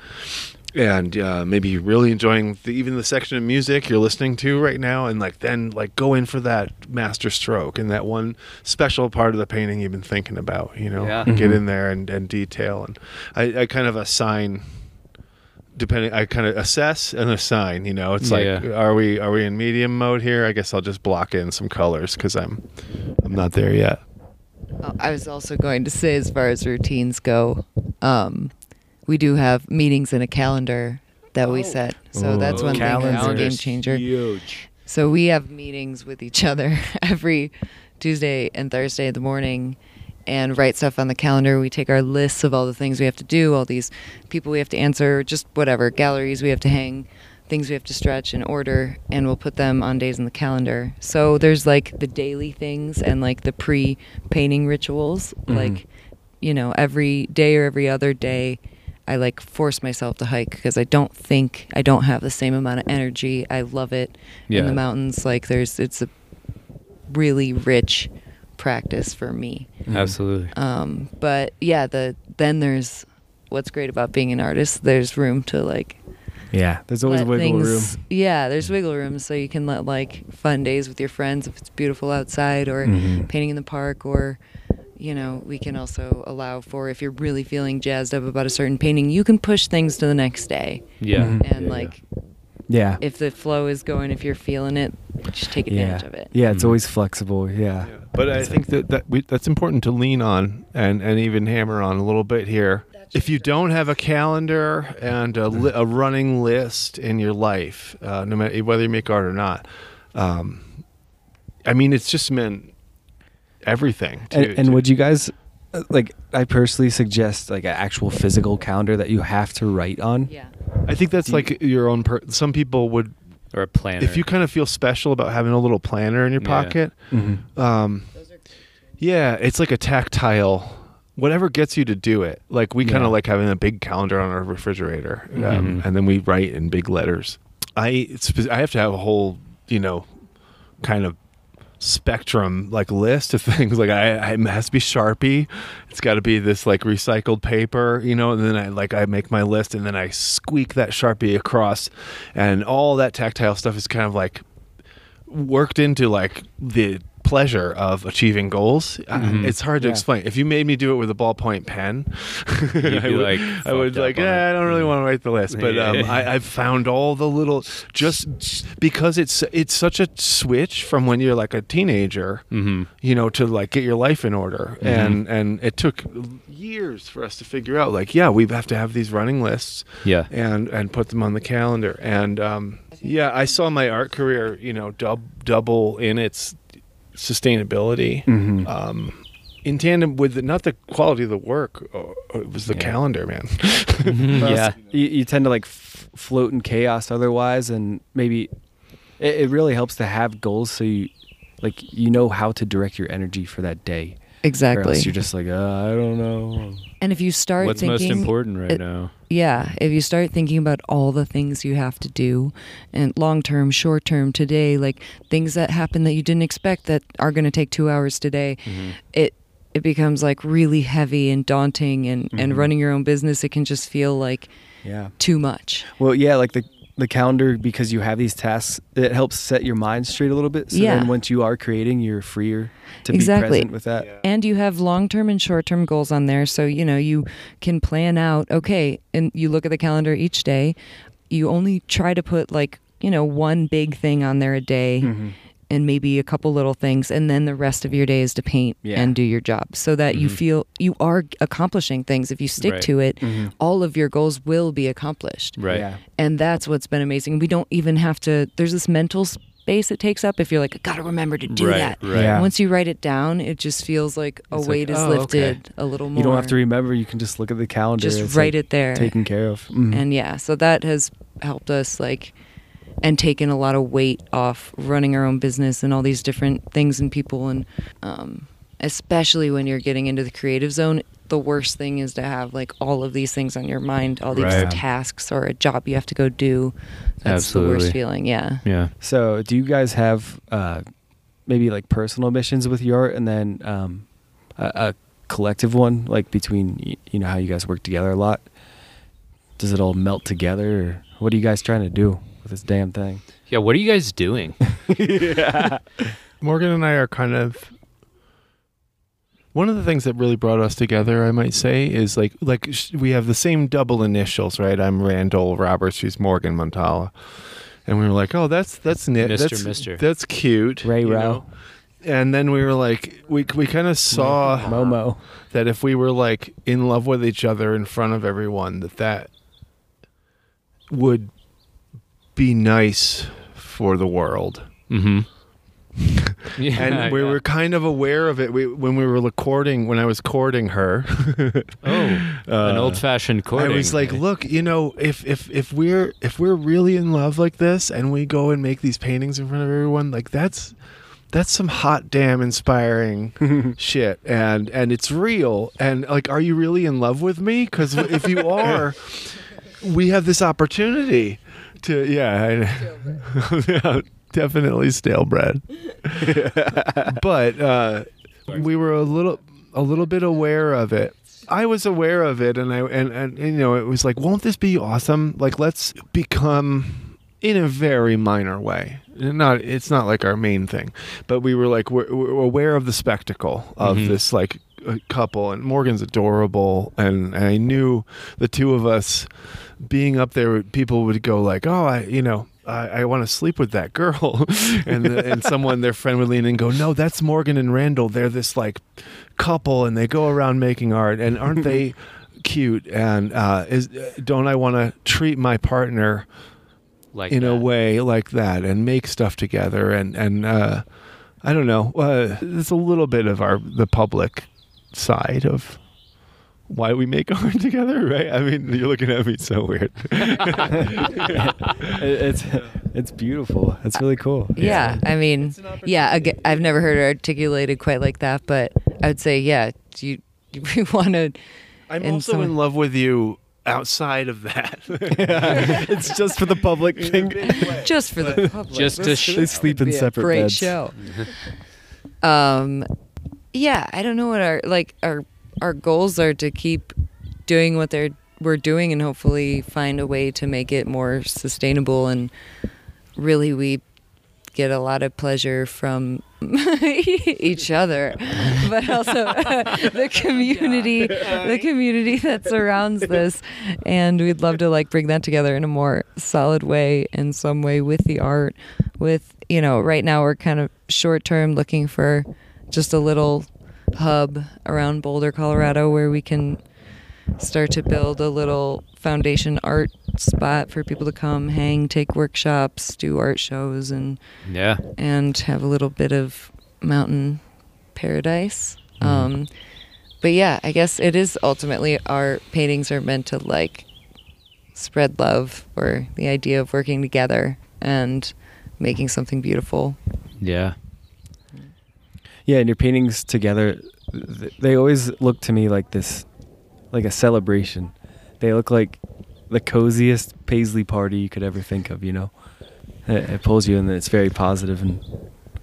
and uh, maybe really enjoying the, even the section of music you're listening to right now, and like then like go in for that master stroke and that one special part of the painting you've been thinking about. You know, Yeah. get Mhm. in there and, and detail. And I, I kind of assign. Depending, I kind of assess and assign. You know, it's Yeah. like, are we are we in medium mode here? I guess I'll just block in some colors because I'm I'm not there yet. Uh, I was also going to say, as far as routines go, um, we do have meetings in a calendar that we set. So that's one thing that's a game changer. Huge. So we have meetings with each other every Tuesday and Thursday in the morning and write stuff on the calendar. We take our lists of all the things we have to do, all these people we have to answer, just whatever, galleries we have to hang, things we have to stretch and order, and we'll put them on days in the calendar. So there's like the daily things and like the pre painting rituals. Mhm. Like, you know, every day or every other day. I like force myself to hike because I don't think I don't have the same amount of energy. I love it Yeah. in the mountains. Like there's, it's a really rich practice for me. Absolutely. Um, but yeah, the then there's what's great about being an artist. There's room to like Yeah, there's always wiggle things- room. Yeah, there's wiggle room, so you can let like fun days with your friends if it's beautiful outside, or Mhm. painting in the park, or you know, we can also allow for if you're really feeling jazzed up about a certain painting, you can push things to the next day. Yeah. Mhm. And Yeah, like, Yeah. if the flow is going, if you're feeling it, just take advantage yeah. of it. Yeah, it's Mhm. always flexible. Yeah. But I think that, that we, that's important to lean on and, and even hammer on a little bit here. If you don't have a calendar and a, li- a running list in your life, uh, no matter whether you make art or not, um, I mean, it's just meant everything. To, And, and to- would you guys uh, like? I personally suggest like an actual physical calendar that you have to write on. Yeah. I think that's do you- like your own. Per- some people would, Or a planner. if you kind of feel special about having a little planner in your Yeah. pocket. Mm-hmm. Um, Yeah, it's like a tactile. Whatever gets you to do it. Like we kind of like having a big calendar on our refrigerator, um, Mhm. and then we write in big letters. I it's, I have to have a whole you know kind of spectrum like list of things. Like I, it has to be sharpie. It's got to be this like recycled paper you know and then i like i make my list and then i squeak that sharpie across. And all that tactile stuff is kind of like worked into like the pleasure of achieving goals. Uh, Mhm. It's hard to Yeah. explain. If you made me do it with a ballpoint pen, I would, like, I would like, eh. I don't really want to write the list, but um, I, I've found all the little just because it's it's such a switch from when you're like a teenager, hmm you know, to like get your life in order, Mhm. and and it took years for us to figure out like, yeah, we have to have these running lists Yeah. and and put them on the calendar. And um, yeah, I saw my art career, you know, dub, double in its sustainability. Mm-hmm. Um, in tandem with the, not the quality of the work, uh, it was the Yeah. calendar, man. Mhm, yeah. You, you tend to like f- float in chaos otherwise, and maybe it, it really helps to have goals so you like you know how to direct your energy for that day. Or Exactly. else you're just like, uh, I don't know. And if you start What's thinking, most important right it- now? Yeah, if you start thinking about all the things you have to do, and long term, short term, today, like things that happen that you didn't expect that are going to take two hours today, Mhm. it it becomes like really heavy and daunting. And and Mhm. running your own business, it can just feel like Yeah. too much. Well, yeah, like the the calendar because you have these tasks, it helps set your mind straight a little bit. So Yeah. then once you are creating, you're freer to Exactly. be present with that. And you have long term and short term goals on there. So, you know, you can plan out, okay, and you look at the calendar each day. You only try to put like, you know, one big thing on there a day Mhm. And maybe a couple little things. And then the rest of your day is to paint Yeah. and do your job so that you Mhm. feel you are accomplishing things. If you stick Right. to it, Mhm. all of your goals will be accomplished. Right. Yeah. And that's what's been amazing. We don't even have to, there's this mental space it takes up if you're like, I gotta remember to do right, that. right. Yeah. Once you write it down, it just feels like a It's like, weight is oh, okay. lifted a little more. You don't have to remember. You can just look at the calendar. just it's, write like, it there. Taken care of. Mhm. and yeah, so that has helped us like and taken a lot of weight off running our own business and all these different things and people and um, especially when you're getting into the creative zone the worst thing is to have like all of these things on your mind all these Right. tasks or a job you have to go do that's the Absolutely. worst feeling yeah Yeah. So, do you guys have uh, maybe like personal missions with your art, and then um, a, a collective one, like between you know how you guys work together a lot? Does it all melt together, or what are you guys trying to do with this damn thing? Yeah. What are you guys doing? Morgan and I are kind of one of the things that really brought us together, I might say, is like like we have the same double initials, right? I'm Randall Roberts, she's Morgan Montala, and we were like, oh, that's that's nit, Mr. that's Mister. that's cute, Ray you Row. know? And then we were like, we we kind of saw Momo. that if we were like in love with each other in front of everyone, that that would be nice for the world. Mm-hmm. yeah, and we yeah. were kind of aware of it we, when we were recording when I was courting her. Oh, an Uh, old-fashioned courting. I was like, look, you know, if if if we're if we're really in love like this, and we go and make these paintings in front of everyone, like that's that's some hot damn inspiring shit, and and it's real. And like, are you really in love with me? Because if you are, we have this opportunity to yeah, I, yeah definitely stale bread. but uh, we were a little a little bit aware of it. I was aware of it, and I and, and, and you know it was like, won't this be awesome? Like, let's become in a very minor way. Not it's not like our main thing, but we were like we're, we're aware of the spectacle of Mhm. this like couple, and Morgan's adorable, and, and I knew the two of us being up there, people would go like, oh, I you know. I, I want to sleep with that girl, and the, and someone their friend would lean in and go, "No, that's Morgan and Randall. They're this like couple, and they go around making art, and aren't they cute? And uh, is don't I want to treat my partner like in a way like that and make stuff together? And and uh, I don't know. Uh, it's a little bit of our the public side of why we make art together, right? I mean, you're looking at me so weird. It- it's it's beautiful. It's really cool. yeah, I mean, yeah, I've never heard it articulated quite like that, but I would say, yeah, do you, do we want to? I'm And also so- in love with you outside of that. it's just for the public thing. just for the public. Just to sh- They sleep in would be separate great beds. show. um, yeah, I don't know what our like our our goals are to keep doing what they're we're doing and hopefully find a way to make it more sustainable and really we get a lot of pleasure from each other but also the community the community that surrounds this. And we'd love to like bring that together in a more solid way in some way with the art with you know right now we're kind of short term looking for just a little hub around Boulder Colorado where we can start to build a little foundation art spot for people to come hang take workshops do art shows and Yeah. and have a little bit of mountain paradise. Mm-hmm. Um, but yeah, I guess it is ultimately our paintings are meant to like spread love or the idea of working together and making something beautiful. Yeah. Yeah, and your paintings together, they always look to me like this, like a celebration. They look like the coziest paisley party you could ever think of. You know, it, it pulls you in, and it's very positive and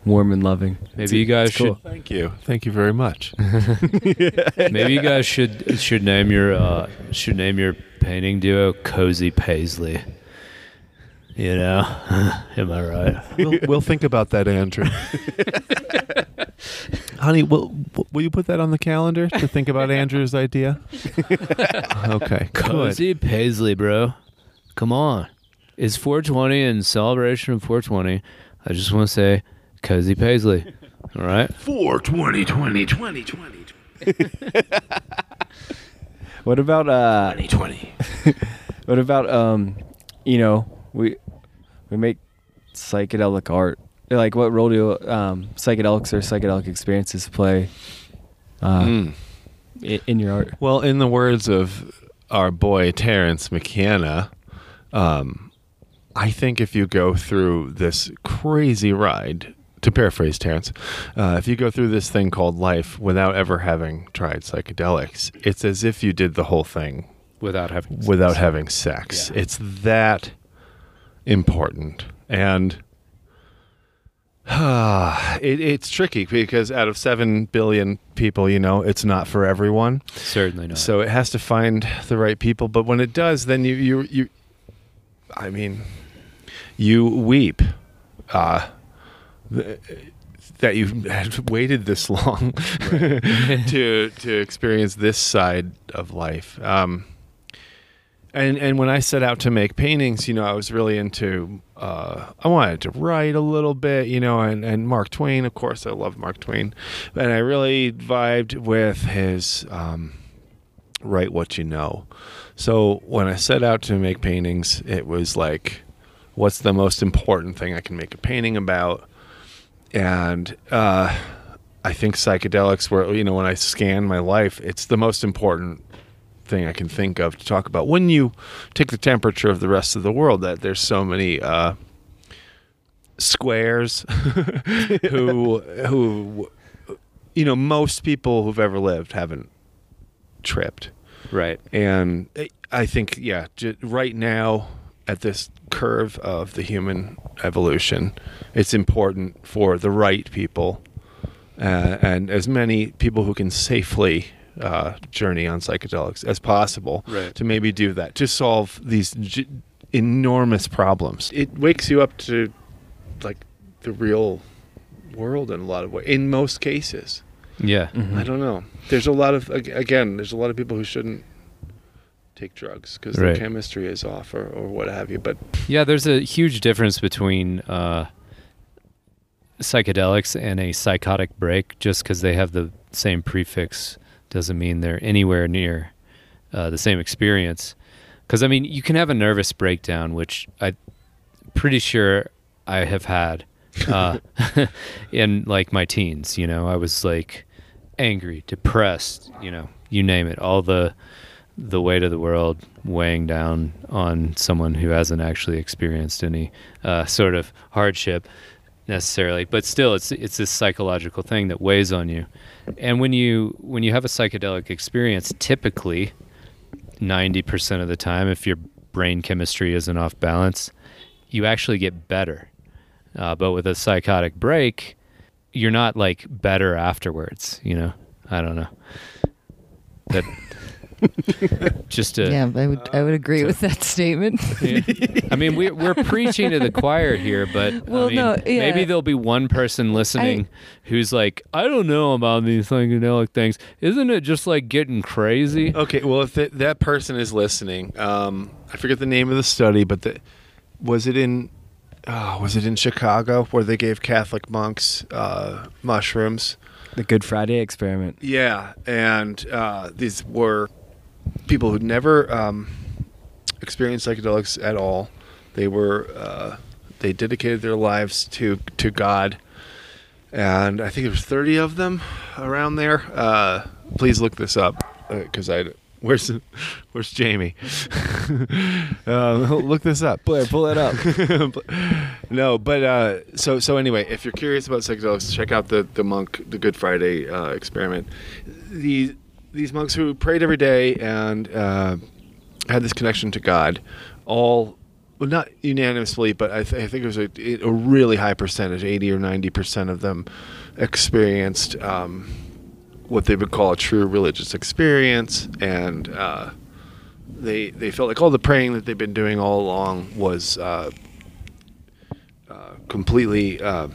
warm and loving. Maybe It's- you guys it's cool. Thank you. Thank you very much. Maybe you guys should should name your uh, should name your painting duo Cozy Paisley. You know, am I right? we'll, we'll think about that, Andrew. Honey, will will you put that on the calendar to think about Andrew's idea? okay, good. Cozy Paisley, bro. Come on. It's 420 and celebration of 420. I just want to say Cozy Paisley. All right. 420, 20, 20, 20, What about uh? 20. What about um? You know, we we make psychedelic art, like what role do um, psychedelics or psychedelic experiences play uh, Mm. i- in your art? Well, in the words of our boy Terence McKenna, um, I think if you go through this crazy ride, to paraphrase Terence, uh, if you go through this thing called life without ever having tried psychedelics, it's as if you did the whole thing without having without sex. having sex. Yeah. It's that important. And it, it's tricky because out of 7 billion people, you know, it's not for everyone. certainly not. So it has to find the right people. But when it does, then you, you, you I mean, you weep uh, th- that you had waited this long to to experience this side of life. Um, and and when I set out to make paintings, you know, I was really into. Uh, I wanted to write a little bit, you know, and, and Mark Twain, of course, I love Mark Twain, and I really vibed with his um, write what you know. So when I set out to make paintings, it was like, what's the most important thing I can make a painting about? And uh, I think psychedelics were, you know, when I scan my life, it's the most important thing I can think of to talk about. When you take the temperature of the rest of the world, that there's so many uh, squares who who you know most people who've ever lived haven't tripped right. and I- think yeah, j- right now at this curve of the human evolution, it's important for the right people uh, and as many people who can safely uh, journey on psychedelics as possible Right. to maybe do that to solve these j- enormous problems. It wakes you up to like the real world in a lot of ways. In most cases. Yeah. Mm-hmm. I don't know. There's a lot of again. There's a lot of people who shouldn't take drugs because Right. the chemistry is off or, or what have you. But Yeah, there's a huge difference between uh, psychedelics and a psychotic break. Just because they have the same prefix doesn't mean they're anywhere near uh, the same experience. Because I mean, you can have a nervous breakdown, which I'm pretty sure I have had uh, in like my teens. You know, I was like angry, depressed. You know, you name it. All the the weight of the world weighing down on someone who hasn't actually experienced any uh, sort of hardship necessarily but still it's it's this psychological thing that weighs on you. And when you when you have a psychedelic experience typically 90% of the time if your brain chemistry isn't off balance you actually get better. Uh, but with a psychotic break you're not like better afterwards you know? I don't know. That just to yeah, I would I would agree with that statement. yeah. I mean, we're we're preaching to the choir here, but Well, I mean, no, yeah. maybe there'll be one person listening who's like, I don't know about these psychedelic things. Isn't it just like getting crazy? okay, well, if that that person is listening, um, I forget the name of the study, but the, was it in oh, was it in Chicago where they gave Catholic monks uh, mushrooms? The Good Friday experiment. Yeah, and uh, these were people who'd never um, experienced psychedelics at all. They were uh, they dedicated their lives to to God, and I think there was thirty of them around there. Uh, please look this up because I where's where's Jamie? uh, look this up. Blair, pull it up. no, but uh, so so anyway, if you're curious about psychedelics, check out the the monk, the Good Friday uh, experiment. These these monks who prayed every day and uh, had this connection to God, all well, not unanimously, but I, th- I think it was a, a really high percentage, eighty or ninety percent of them experienced um, what they would call a true religious experience, and uh, they they felt like all the praying that they've been doing all along was uh, uh, completely uh,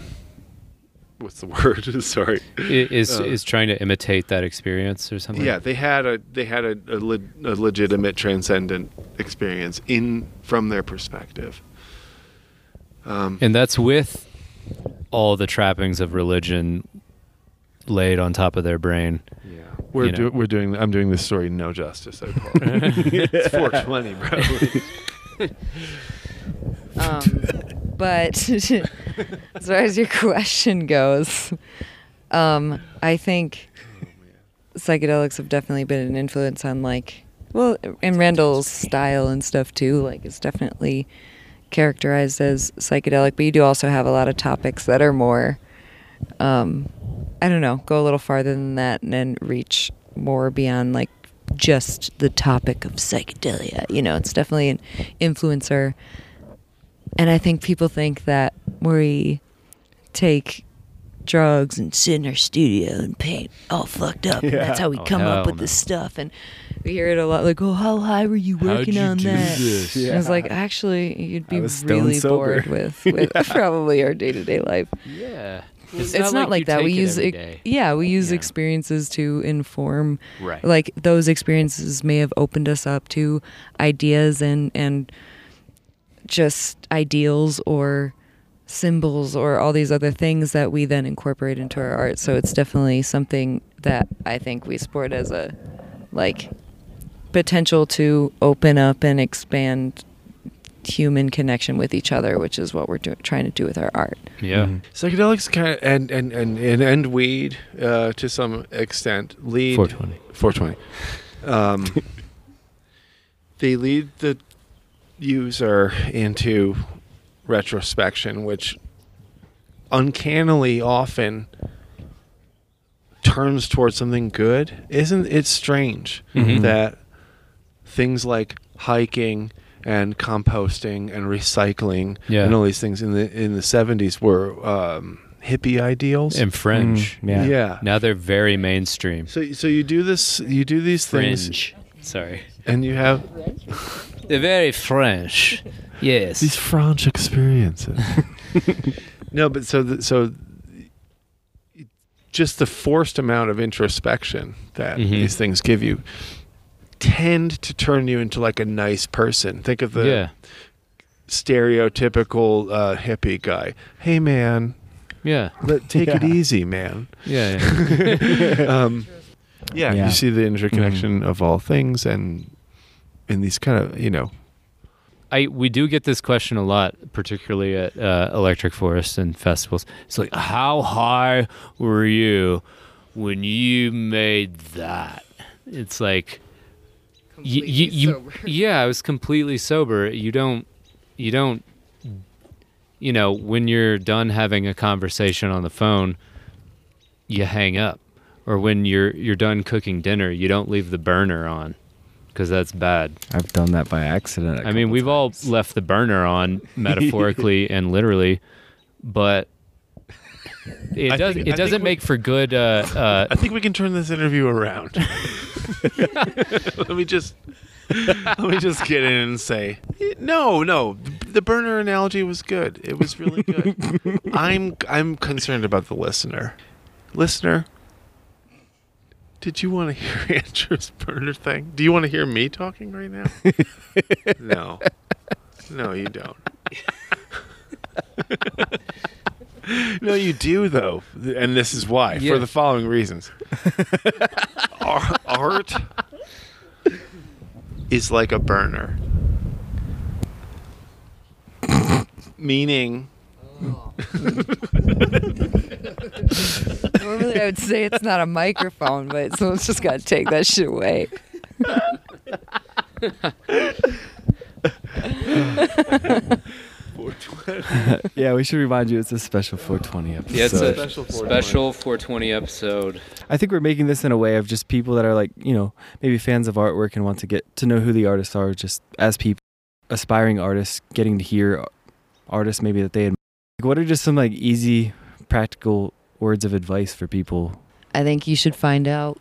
what's the word? Sorry. Is Uh, is trying to imitate that experience or something? Yeah, they had a they had a, a, le- a legitimate transcendent experience in from their perspective. Um, and that's with all the trappings of religion laid on top of their brain. yeah, we're you know. do, we're doing. I'm doing this story no justice. I apologize. it's 420, bro. Um, but as far as your question goes, um, I think psychedelics have definitely been an influence on like, well, and Randall's style and stuff too. Like, it's definitely characterized as psychedelic, but you do also have a lot of topics that are more, um, I don't know, go a little farther than that and then reach more beyond like just the topic of psychedelia. You know, it's definitely an influencer. And I think people think that we take drugs and sit in our studio and paint all fucked up. And that's how we Oh, come up with no. this stuff. And we hear it a lot like, oh, how high were you working you on that? this? And it's like, actually, you'd be really bored with, with probably our day to day life. Yeah. It's, not, like, you that. We it use ex- yeah, we use Yeah. experiences to inform Right. like those experiences may have opened us up to ideas and and just ideals or symbols or all these other things that we then incorporate into our art so it's definitely something that i think we support as a like potential to open up and expand human connection with each other which is what we're do- trying to do with our art yeah. Mhm. Psychedelics kind of and and and and, and weed uh, to some extent lead 420. 420. Um, they lead the user into retrospection, which uncannily often turns towards something good. Isn't it strange Mhm. that things like hiking and composting and recycling Yeah. and all these things in the in the 70s were um, hippie ideals? And fringe. Mm, yeah. yeah. Now they're very mainstream. So so you do this you do these things Sorry. and you have They're very French. Yes. these French experiences. no, but so the, so just the forced amount of introspection that Mhm. these things give you tend to turn you into like a nice person. Think of the yeah. stereotypical uh, hippie guy. Hey man, Yeah. let take it easy, man. Yeah. yeah. um, yeah, Yeah. you see the interconnection of all things, and in these kind of you know I we do get this question a lot, particularly at uh, Electric Forest and festivals. It's like, how high were you when you made that? It's like, you, you, you yeah, I was completely sober. You don't, you don't, you know, when you're done having a conversation on the phone, you hang up, or when you're you're done cooking dinner, you don't leave the burner on, because that's bad. I've done that by accident. I I mean, we've all left the burner on metaphorically and literally, but it I does think- it I doesn't think we- make for good uh uh I think we can turn this interview around. let me just let me just get in and say no, no. The burner analogy was good. It was really good. I'm I'm concerned about the listener. Listener, did you want to hear Andrew's burner thing? Do you want to hear me talking right now? no. No, you don't. no, you do though, and this is why. Yeah. For the following reasons. Ar- art is like a burner. Meaning, oh. Normally i would say it's not a microphone but someone's just got to take that shit away yeah, we should remind you it's a special 420 episode. yeah, it's a Special 420. special 420 episode. I think we're making this in a way of just people that are like, you know, maybe fans of artwork and want to get to know who the artists are, just as people, aspiring artists, getting to hear artists maybe that they admire. What are just some like easy, practical words of advice for people? i think you should find out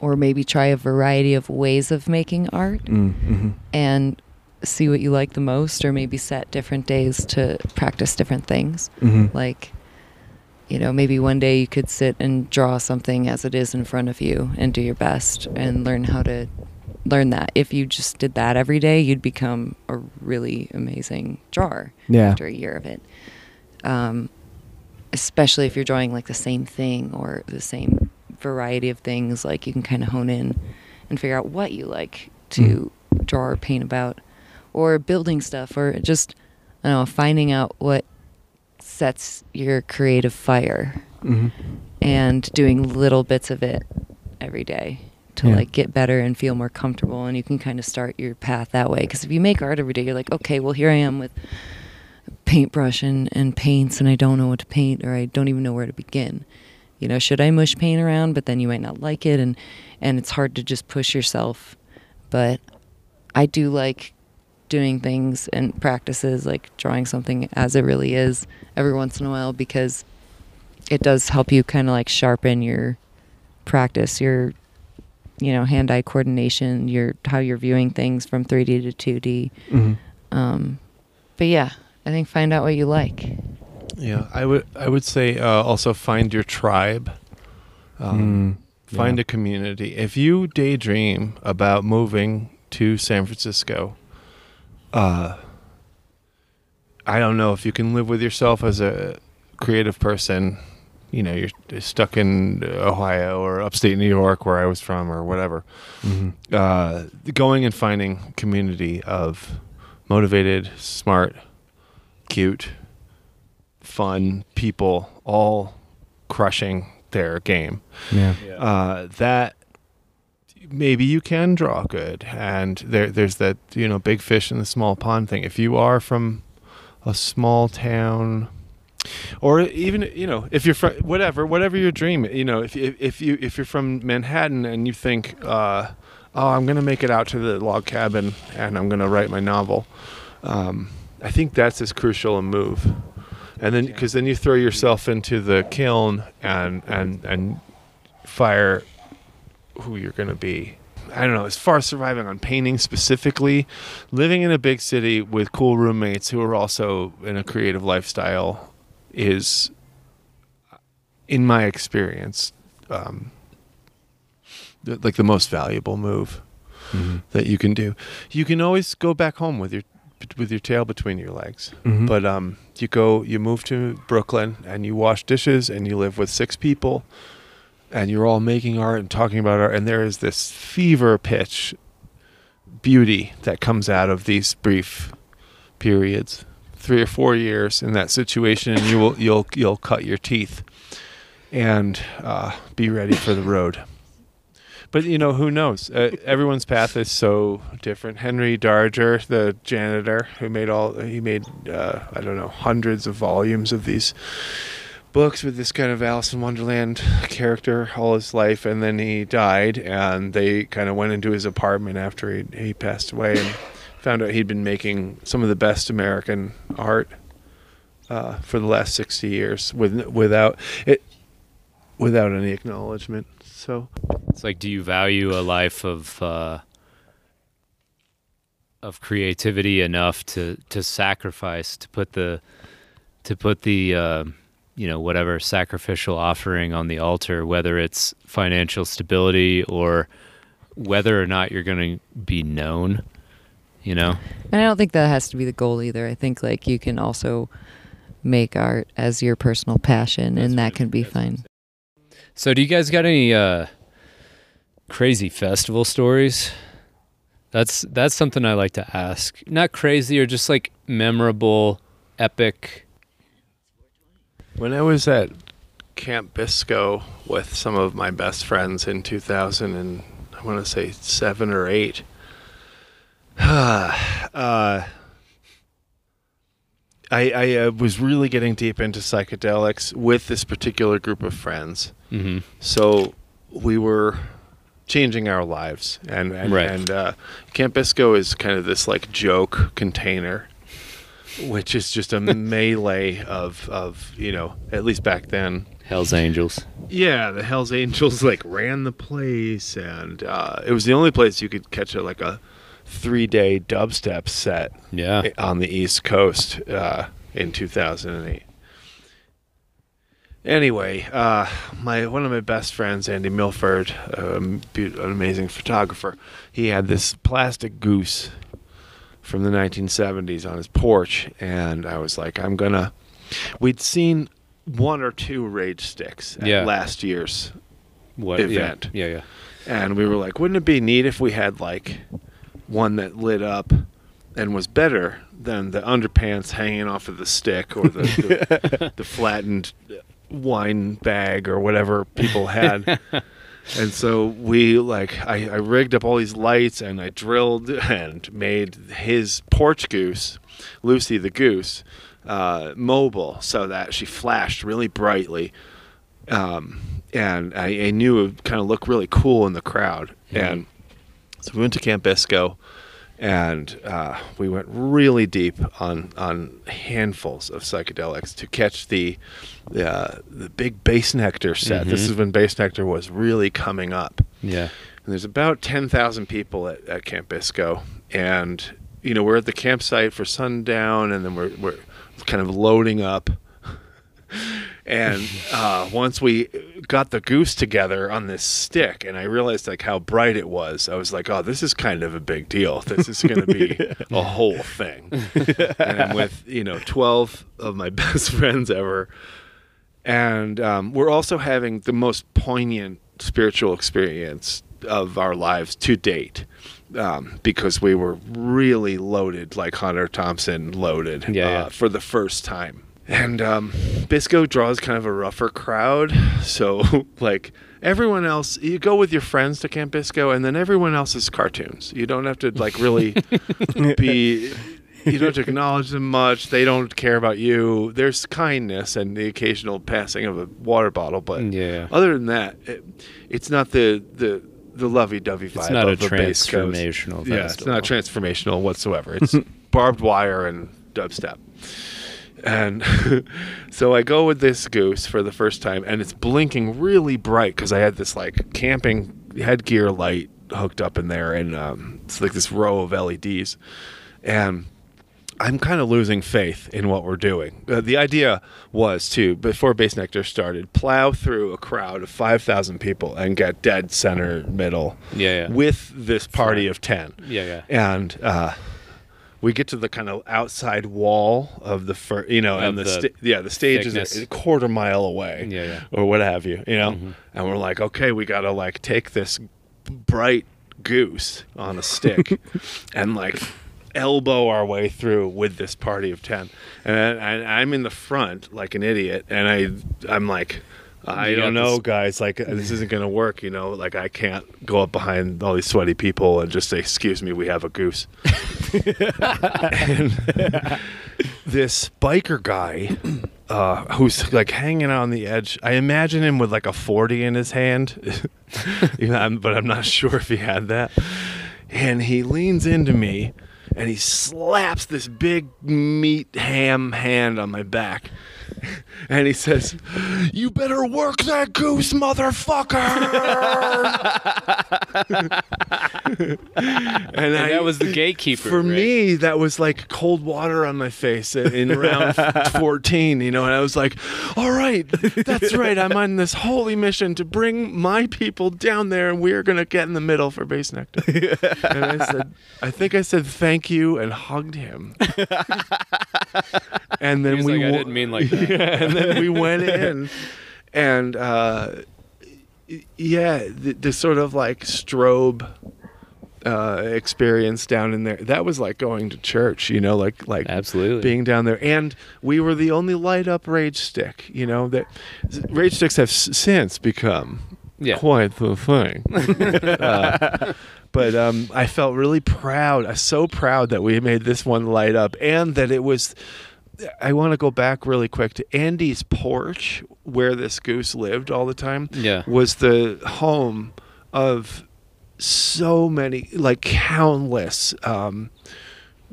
or maybe try a variety of ways of making art Mm, hmm and see what you like the most or maybe set different days to practice different things. Hmm like you know maybe one day you could sit and draw something as it is in front of you and do your best and learn how to learn that. If you just did that every day you'd become a really amazing drawer Yeah. after a year of it. Um, especially if you're drawing like the same thing or the same variety of things like you can kind of hone in and figure out what you like to draw or paint about or building stuff or just i don't know finding out what sets your creative fire Mm-hmm. and doing little bits of it every day to Yeah. like get better and feel more comfortable and you can kind of start your path that way because if you make art every day you're like okay well here i am with paintbrush and, and paints and i don't know what to paint or i don't even know where to begin. You know should i mush paint around? But then you might not like it and and it's hard to just push yourself. But i do like doing things and practices like drawing something as it really is every once in a while because it does help you kind of like sharpen your practice your you know hand-eye coordination your how you're viewing things from 3d to 2d Mm-hmm. um, but yeah i think find out what you like Yeah, I would I would say uh, also find your tribe. Um, Mm, Find yeah. a community. If you daydream about moving to San Francisco, uh, I don't know if you can live with yourself as a creative person. You know, you're stuck in Ohio or upstate New York, where I was from, or whatever. Mhm. Uh, going and finding community of motivated, smart, cute, fun people, all crushing their game. Yeah. uh, that maybe you can draw good. And there there's that you know big fish in the small pond thing. If you are from a small town or even you know if you're from whatever whatever your dream you know if if, if you if you're from Manhattan and you think uh, oh I'm gonna make it out to the log cabin and I'm gonna write my novel um, I think that's as crucial a move and then because then you throw yourself into the kiln and and and fire who you're going to be. I don't know. As far as surviving on painting specifically, living in a big city with cool roommates who are also in a creative lifestyle is, in my experience, um, th- like the most valuable move Mhm. that you can do. You can always go back home with your with your tail between your legs. Mhm. But um, you go, you move to Brooklyn, and you wash dishes, and you live with six people, and you're all making art and talking about art, and there is this fever pitch beauty that comes out of these brief periods, three or four years in that situation, and you will you'll you'll cut your teeth, and uh, be ready for the road. But you know who knows? Uh, everyone's path is so different. Henry Darger, the janitor who made all he made uh, I don't know hundreds of volumes of these books with this kind of Alice in Wonderland character all his life, and then he died, and they kind of went into his apartment after he he passed away and found out he'd been making some of the best American art uh, for the last sixty years with without it without any acknowledgement. So. It's like, do you value a life of uh, of creativity enough to to sacrifice to put the to put the uh, you know whatever sacrificial offering on the altar, whether it's financial stability or whether or not you're going to be known. You know, And I don't think that has to be the goal either. I think like you can also make art as your personal passion, and that can be fine. So, do you guys got any uh, crazy festival stories? That's that's something I like to ask. Not crazy or just like memorable, epic. When I was at Camp Bisco with some of my best friends in 2000 and I want to say 7 or 8 uh, I I uh, was really getting deep into psychedelics with this particular group of friends. Mm-hmm. So we were changing our lives, and and, Right. and uh, Camp Bisco is kind of this like joke container, which is just a melee of of you know at least back then. Hell's Angels. Yeah, the Hell's Angels like ran the place, and uh, it was the only place you could catch a, like a three day dubstep set Yeah. on the East Coast uh, in 2008. Anyway, uh, my one of my best friends, Andy Milford, um, be- an amazing photographer, he had this plastic goose from the 1970s on his porch, and I was like, I'm gonna. We'd seen one or two rage sticks at Yeah. last year's What Event. Yeah, yeah, yeah. and we were like, wouldn't it be neat if we had like one that lit up and was better than the underpants hanging off of the stick or the, the, the flattened wine bag or whatever people had. and so we like I, I rigged up all these lights and I drilled and made his porch goose, Lucy the goose, uh, mobile so that she flashed really brightly. Um, and I, I knew it would kind of look really cool in the crowd. And so we went to Camp Bisco and uh, we went really deep on on handfuls of psychedelics to catch the the, uh, the big Bassnectar set. This Mhm. is when Bassnectar was really coming up. Yeah. And there's about ten thousand people at, at Camp Bisco, and you know we're at the campsite for sundown, and then we're we're kind of loading up. And uh, once we got the goose together on this stick, and I realized like how bright it was, I was like, "Oh, this is kind of a big deal. This is going to be a whole thing." and I'm with you know twelve of my best friends ever, and um, we're also having the most poignant spiritual experience of our lives to date um, because we were really loaded like hunter thompson loaded Yeah, uh, yeah. for the first time and um, bisco draws kind of a rougher crowd. So like everyone else you go with your friends to camp bisco and then everyone else is cartoons. You don't have to like really be you don't have to acknowledge them much. They don't care about you. There's kindness and the occasional passing of a water bottle but Yeah. other than that it, it's not the the the lovey-dovey vibe It's not a transformational yeah it's not transformational whatsoever. It's barbed wire and dubstep and so I go with this goose for the first time, and it's blinking really bright because I had this like camping headgear light hooked up in there, and um, it's like this row of LEDs, and I'm kind of losing faith in what we're doing. Uh, the idea was to, before Bassnectar started, plow through a crowd of 5,000 people and get dead center middle Yeah, yeah. with this party of 10 Yeah, yeah. and uh, we get to the kind of outside wall of the fir- you know, Of and the, the sta- yeah, the stage thickness. is a quarter mile away, Yeah, yeah. or what have you, you know, Mhm. and we're like, okay, we gotta like take this bright goose on a stick and like elbow our way through with this party of 10 and, I, and i'm in the front like an idiot and i i'm like I don't know, guys. Like this isn't gonna work. You know, like I can't go up behind all these sweaty people and just say, "Excuse me, we have a goose." and this biker guy, uh, who's like hanging on the edge. I imagine him with like a forty in his hand, you know, I'm- but I'm not sure if he had that. And he leans into me, and he slaps this big meat ham hand on my back. And he says, "You better work that goose, motherfucker!" and And I- that was the gatekeeper. for right? me, that was like cold water on my face in- in round 14, you know, and I was like, all right, that's right. I'm on this holy mission to bring my people down there, and we're going to get in the middle for Bassnectar. and I said, I think I said thank you and hugged him. and then He we like, I didn't mean like. yeah, and then we went in, and uh, yeah, the, the sort of like strobe uh, experience down in there. That was like going to church, you know, like like Absolutely. being down there. And we were the only light up rage stick, you know. That rage sticks have s- since become Yeah. quite the thing. Uh, but um, I felt really proud. So proud that we made this one light up, and that it was. I want to go back really quick to Andy's porch, where this goose lived all the time Yeah. was the home of so many like countless um,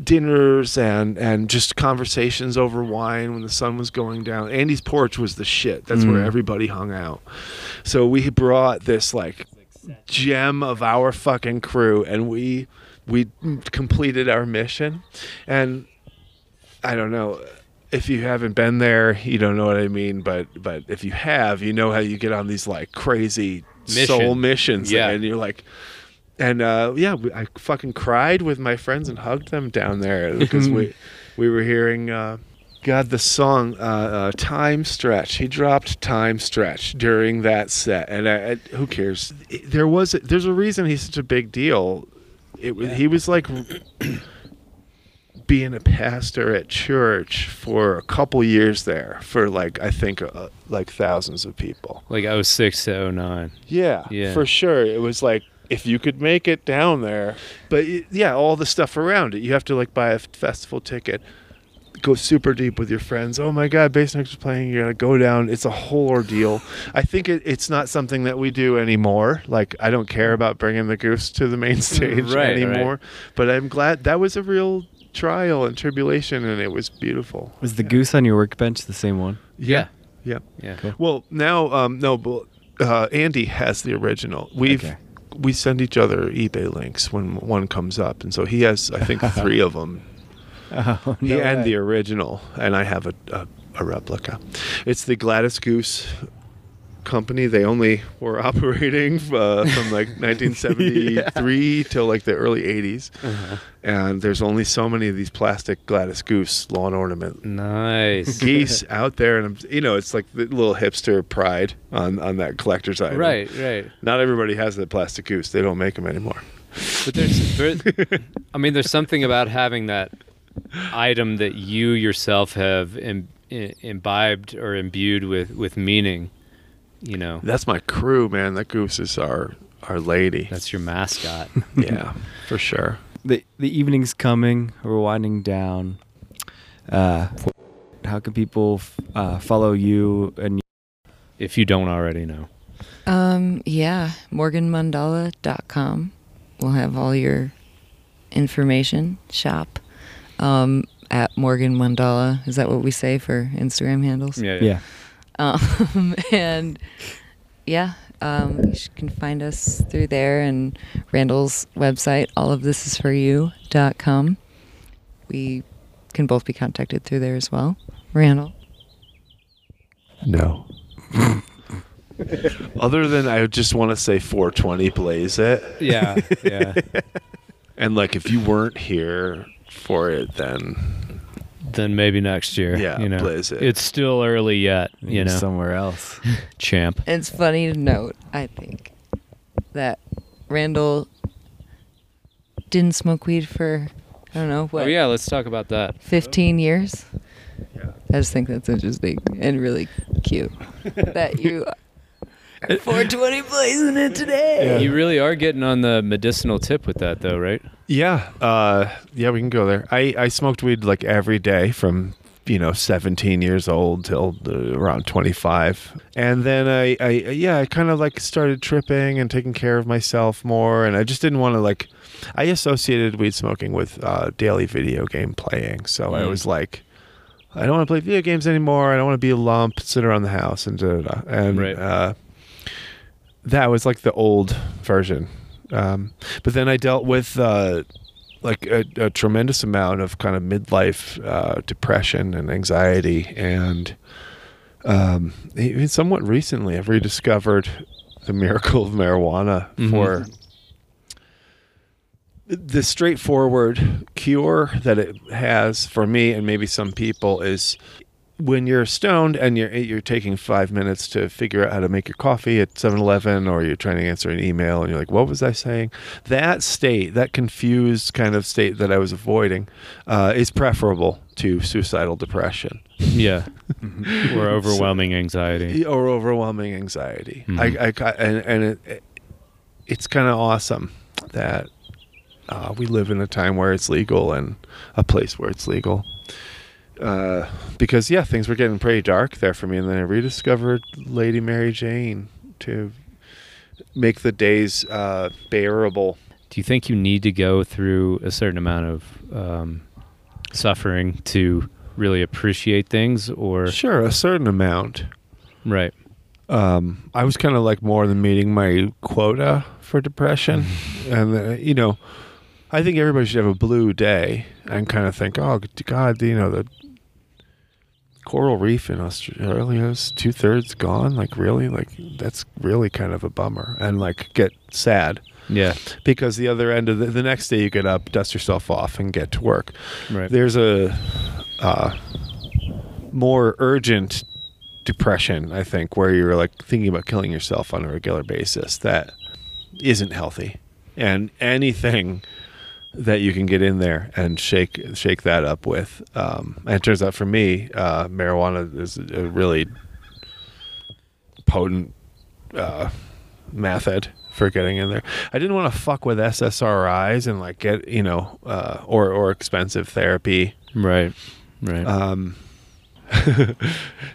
dinners and and just conversations over wine when the sun was going down andy's porch was the shit that's where Mm. everybody hung out so we brought this like gem of our fucking crew and we we completed our mission and I don't know if you haven't been there, you don't know what I mean. But but if you have, you know how you get on these like crazy soul missions, Yeah. and you're like, and uh, yeah, we, I fucking cried with my friends and hugged them down there because we we were hearing. Uh, God, the song uh, uh, "Time Stretch." He dropped "Time Stretch" during that set, and I, I, who cares? There was there's a reason he's such a big deal. It was he was like being a pastor at church for a couple years there for like I think uh, like thousands of people. Like 06 to 09. Yeah, Yeah. for sure. It was like if you could make it down there, but yeah, all the stuff around it. You have to like buy a festival ticket, go super deep with your friends. Oh my God, Bass Next is playing. You're gonna go down. It's a whole ordeal. I think it, it's not something that we do anymore. Like I don't care about bringing the goose to the main stage Right, right. anymore. But I'm glad that was a real trial and tribulation, and it was beautiful. Was the goose on your workbench the same one? Yeah. Yeah. Yeah. Cool. Well, now, um, no, but uh, Andy has the original. We've Okay. we send each other eBay links when one comes up, and so he has, I think, three of them. Oh, he and the original, and I have a, a, a replica. It's the Gladys Goose company. They only were operating uh, from like 1973 till like the early 80s, Uh-huh. and there's only so many of these plastic Gladys Goose lawn ornament Nice. geese out there, and you know, it's like the little hipster pride on on that collector's item. right, right. Not everybody has the plastic goose. They don't make them anymore. But there's, there, I mean, there's something about having that item that you yourself have Im, imbibed or imbued with with meaning. You know, That's my crew, man. That goose is our our lady. that's your mascot. yeah, for sure. the the evening's coming. We're winding down. Uh, how can people f- uh, follow you and if you don't already know. Um, yeah, morganmandala.com. We'll have all your information. Shop um, at Morgan Mandala. Is that what we say for Instagram handles? Yeah, yeah? Um, and yeah, um, you can find us through there and Randall's website, all of this is for you.com. We can both be contacted through there as well. Randall. No. Other than I just want to say 420 plays it. yeah, yeah. And like if you weren't here for it, then then maybe next year. Yeah, you know, blaze it. it's still early yet. You You're know, somewhere else. champ. It's funny to note, I think, that Randall didn't smoke weed for, I don't know, what, Oh yeah, let's talk about that. 15 years? yeah. I just think that's interesting and really cute that you are 420 blazing it today. You really are getting on the medicinal tip with that, though, right? Yeah, uh, yeah, we can go there. I, I smoked weed like every day from you know 17 years old till uh, around 25, and then I, I yeah I kind of like started tripping and taking care of myself more, and I just didn't want to like I associated weed smoking with uh, daily video game playing, so I Mm. was like. I don't want to play video games anymore. I don't want to be a lump, sit around the house, and da, da, da. and Right. uh, that was like the old version. Um, but then I dealt with uh, like a, a tremendous amount of kind of midlife uh, depression and anxiety, and um, even somewhat recently, I've rediscovered the miracle of marijuana Mhm. for the straightforward cure that it has for me and maybe some people is when you're stoned and you're you're taking five minutes to figure out how to make your coffee at 7-Eleven or you're trying to answer an email and you're like, what was I saying? That state, that confused kind of state that I was avoiding, uh, is preferable to suicidal depression Yeah, Mm-hmm. or overwhelming anxiety. or overwhelming anxiety. Mhm. I, I and and it, it, it's kind of awesome that uh, we live in a time where it's legal and a place where it's legal. Uh, because yeah, things were getting pretty dark there for me, and then I rediscovered Lady Mary Jane to make the days uh, bearable. Do you think you need to go through a certain amount of um, suffering to really appreciate things, or Sure, a certain amount. right? um, I was kind of like more than meeting my quota for depression, and uh, you know, I think everybody should have a blue day and kind of think, oh God, you know, the coral reef in Australia is two thirds gone. Like really, like that's really kind of a bummer, and like get sad Yeah, because the other end of the, the next day you get up, dust yourself off, and get to work right. there's a uh, more urgent depression, I think, where you're like thinking about killing yourself on a regular basis that isn't healthy. And anything that you can get in there and shake shake that up with. Um, and it turns out for me, uh, marijuana is a really potent uh, method for getting in there. I didn't want to fuck with SSRIs and like get you know uh, or or expensive therapy. Right. Right. Um,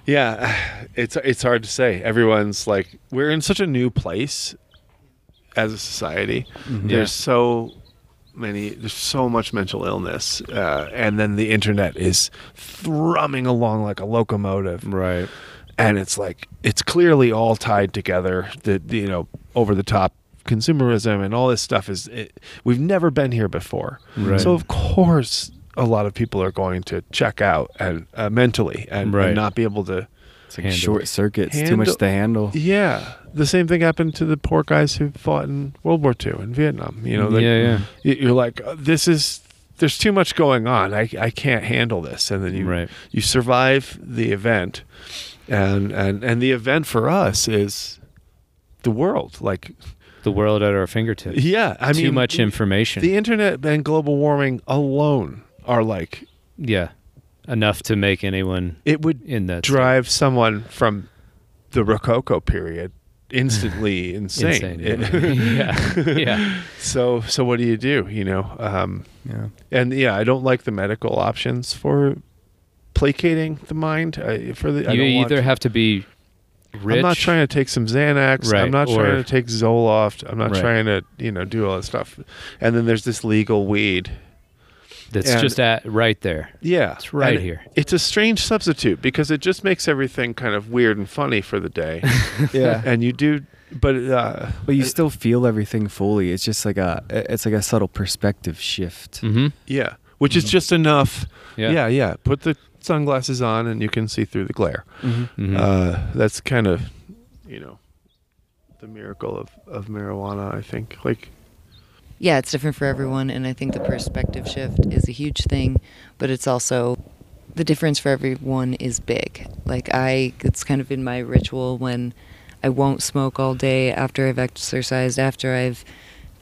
yeah, it's it's hard to say. Everyone's like we're in such a new place as a society. Yeah. There's so many. There's so much mental illness, uh, and then the internet is thrumming along like a locomotive right. and it's like it's clearly all tied together the, the, you know over the top consumerism and all this stuff is it, we've never been here before Right. so of course a lot of people are going to check out and uh, mentally and, Right. and not be able to It's like Handle short it. circuits, too much to handle. yeah the same thing happened to the poor guys who fought in world war ii in vietnam you know yeah, yeah. you're like uh, this is there's too much going on I, I can't handle this and then you Right. you survive the event and and and the event for us is the world like The world at our fingertips. yeah i Too mean much information. the internet and global warming alone are like yeah. Enough to make anyone it would in that drive someone from the rococo period instantly insane, insane. yeah. yeah. so so what do you do you know um Yeah. and yeah i don't like the medical options for placating the mind I, for the I You don't either to- have to be rich. I'm not trying to take some Xanax. Right, I'm not or- trying to take Zoloft. I'm not Right. trying to, you know, do all that stuff. And then there's this legal weed. That's and- just at right there. Yeah. It's right And here. It's a strange substitute because it just makes everything kind of weird and funny for the day. Yeah. and you do, but uh, But you still feel everything fully. It's just like a it's like a subtle perspective shift. Mm-hmm. yeah, which is just enough. Yeah. Yeah. yeah, Put the sunglasses on and you can see through the glare. Mhm. Uh, that's kind of, you know, the miracle of, of marijuana, I think. Like, yeah, it's different for everyone, and I think the perspective shift is a huge thing, but it's also the difference for everyone is big. Like I, it's kind of been my ritual when I won't smoke all day after I've exercised, after I've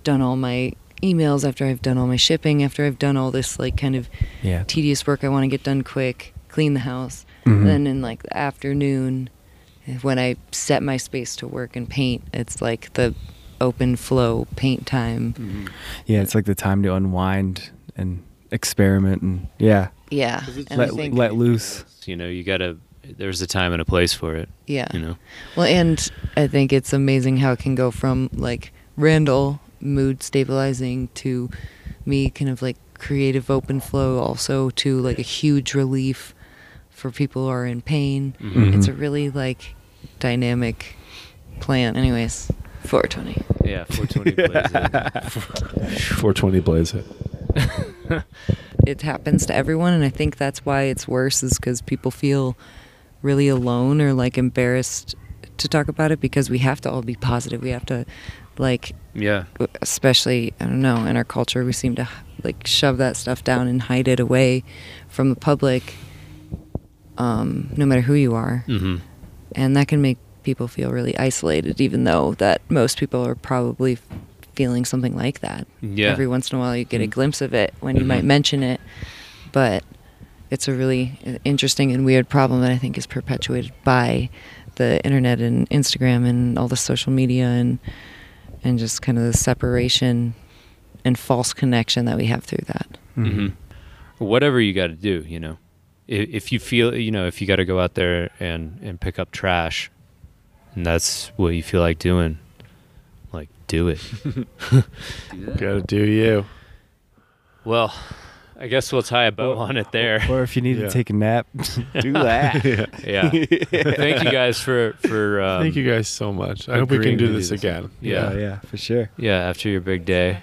done all my emails, after I've done all my shipping, after I've done all this like kind of Yeah. tedious work I want to get done quick, clean the house. Mhm. Then in like the afternoon, when I set my space to work and paint, it's like the open flow paint time. Mm-hmm. Yeah, it's like the time to unwind and experiment and yeah, Yeah, and let think let loose. You know, you gotta. There's a time and a place for it. yeah. You know. Well, and I think it's amazing how it can go from like Randall mood stabilizing to me kind of like creative open flow, also to like a huge relief for people who are in pain. Mhm. It's a really like dynamic plan. Anyways, 420. Yeah. 420 plays it. 420 blaze it. it happens to everyone and i think that's why it's worse is because people feel really alone or like embarrassed to talk about it because we have to all be positive we have to like Yeah. especially i don't know in our culture we seem to like shove that stuff down and hide it away from the public um, no matter who you are Mm-hmm. and that can make people feel really isolated even though that most people are probably feeling something like that Yeah. every once in a while you get a Mm. glimpse of it when you Mhm. might mention it but it's a really interesting and weird problem that i think is perpetuated by the internet and instagram and all the social media and and just kind of the separation and false connection that we have through that Mm-hmm. Whatever you got to do, you know. If, if you feel, you know, if you got to go out there and and pick up trash, and that's what you feel like doing, like do it. Gotta do you. Well, I guess we'll tie a bow on it there. Or if you need Yeah. to take a nap, do that. yeah. yeah. Thank you guys for for um, Thank you guys so much. I hope we can do to do this this. again. Yeah. yeah, yeah, for sure. Yeah, after your big day.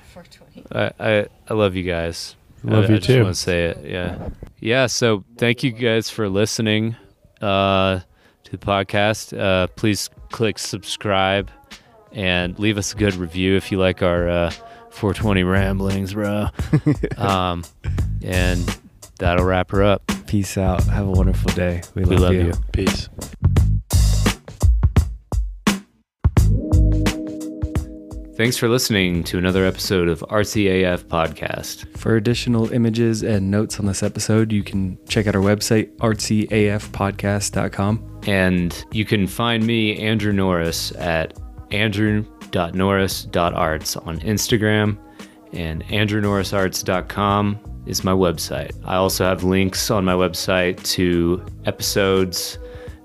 I, I, I love you guys. Love I, you I just too. want to say it. Yeah. Yeah. So thank you guys for listening uh, to the podcast. Uh, please click subscribe and leave us a good review if you like our uh, 420 ramblings, bro. um, and that'll wrap her up. Peace out. Have a wonderful day. We, We love, love you. you. Peace. Thanks for listening to another episode of Artsy AF Podcast. For additional images and notes on this episode, you can check out our website, artsyafpodcast.com. And you can find me, Andrew Norris, at andrew.norris.arts on Instagram, and andrewnorrisarts.com is my website. I also have links on my website to episodes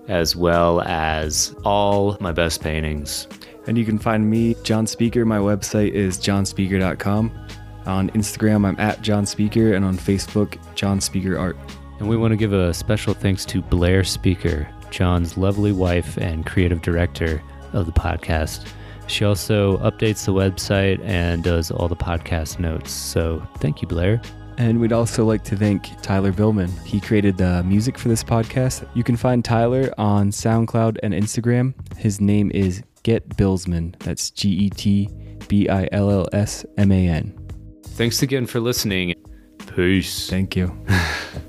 as well as all my best paintings. And you can find me, John Speaker. My website is johnspeaker.com. On Instagram, I'm at John Speaker, and on Facebook, John Speaker Art. And we want to give a special thanks to Blair Speaker, John's lovely wife and creative director of the podcast. She also updates the website and does all the podcast notes. So thank you, Blair. And we'd also like to thank Tyler Billman. He created the music for this podcast. You can find Tyler on SoundCloud and Instagram. His name is Get Billsman. That's G E T B I L L S M A N. Thanks again for listening. Peace. Thank you.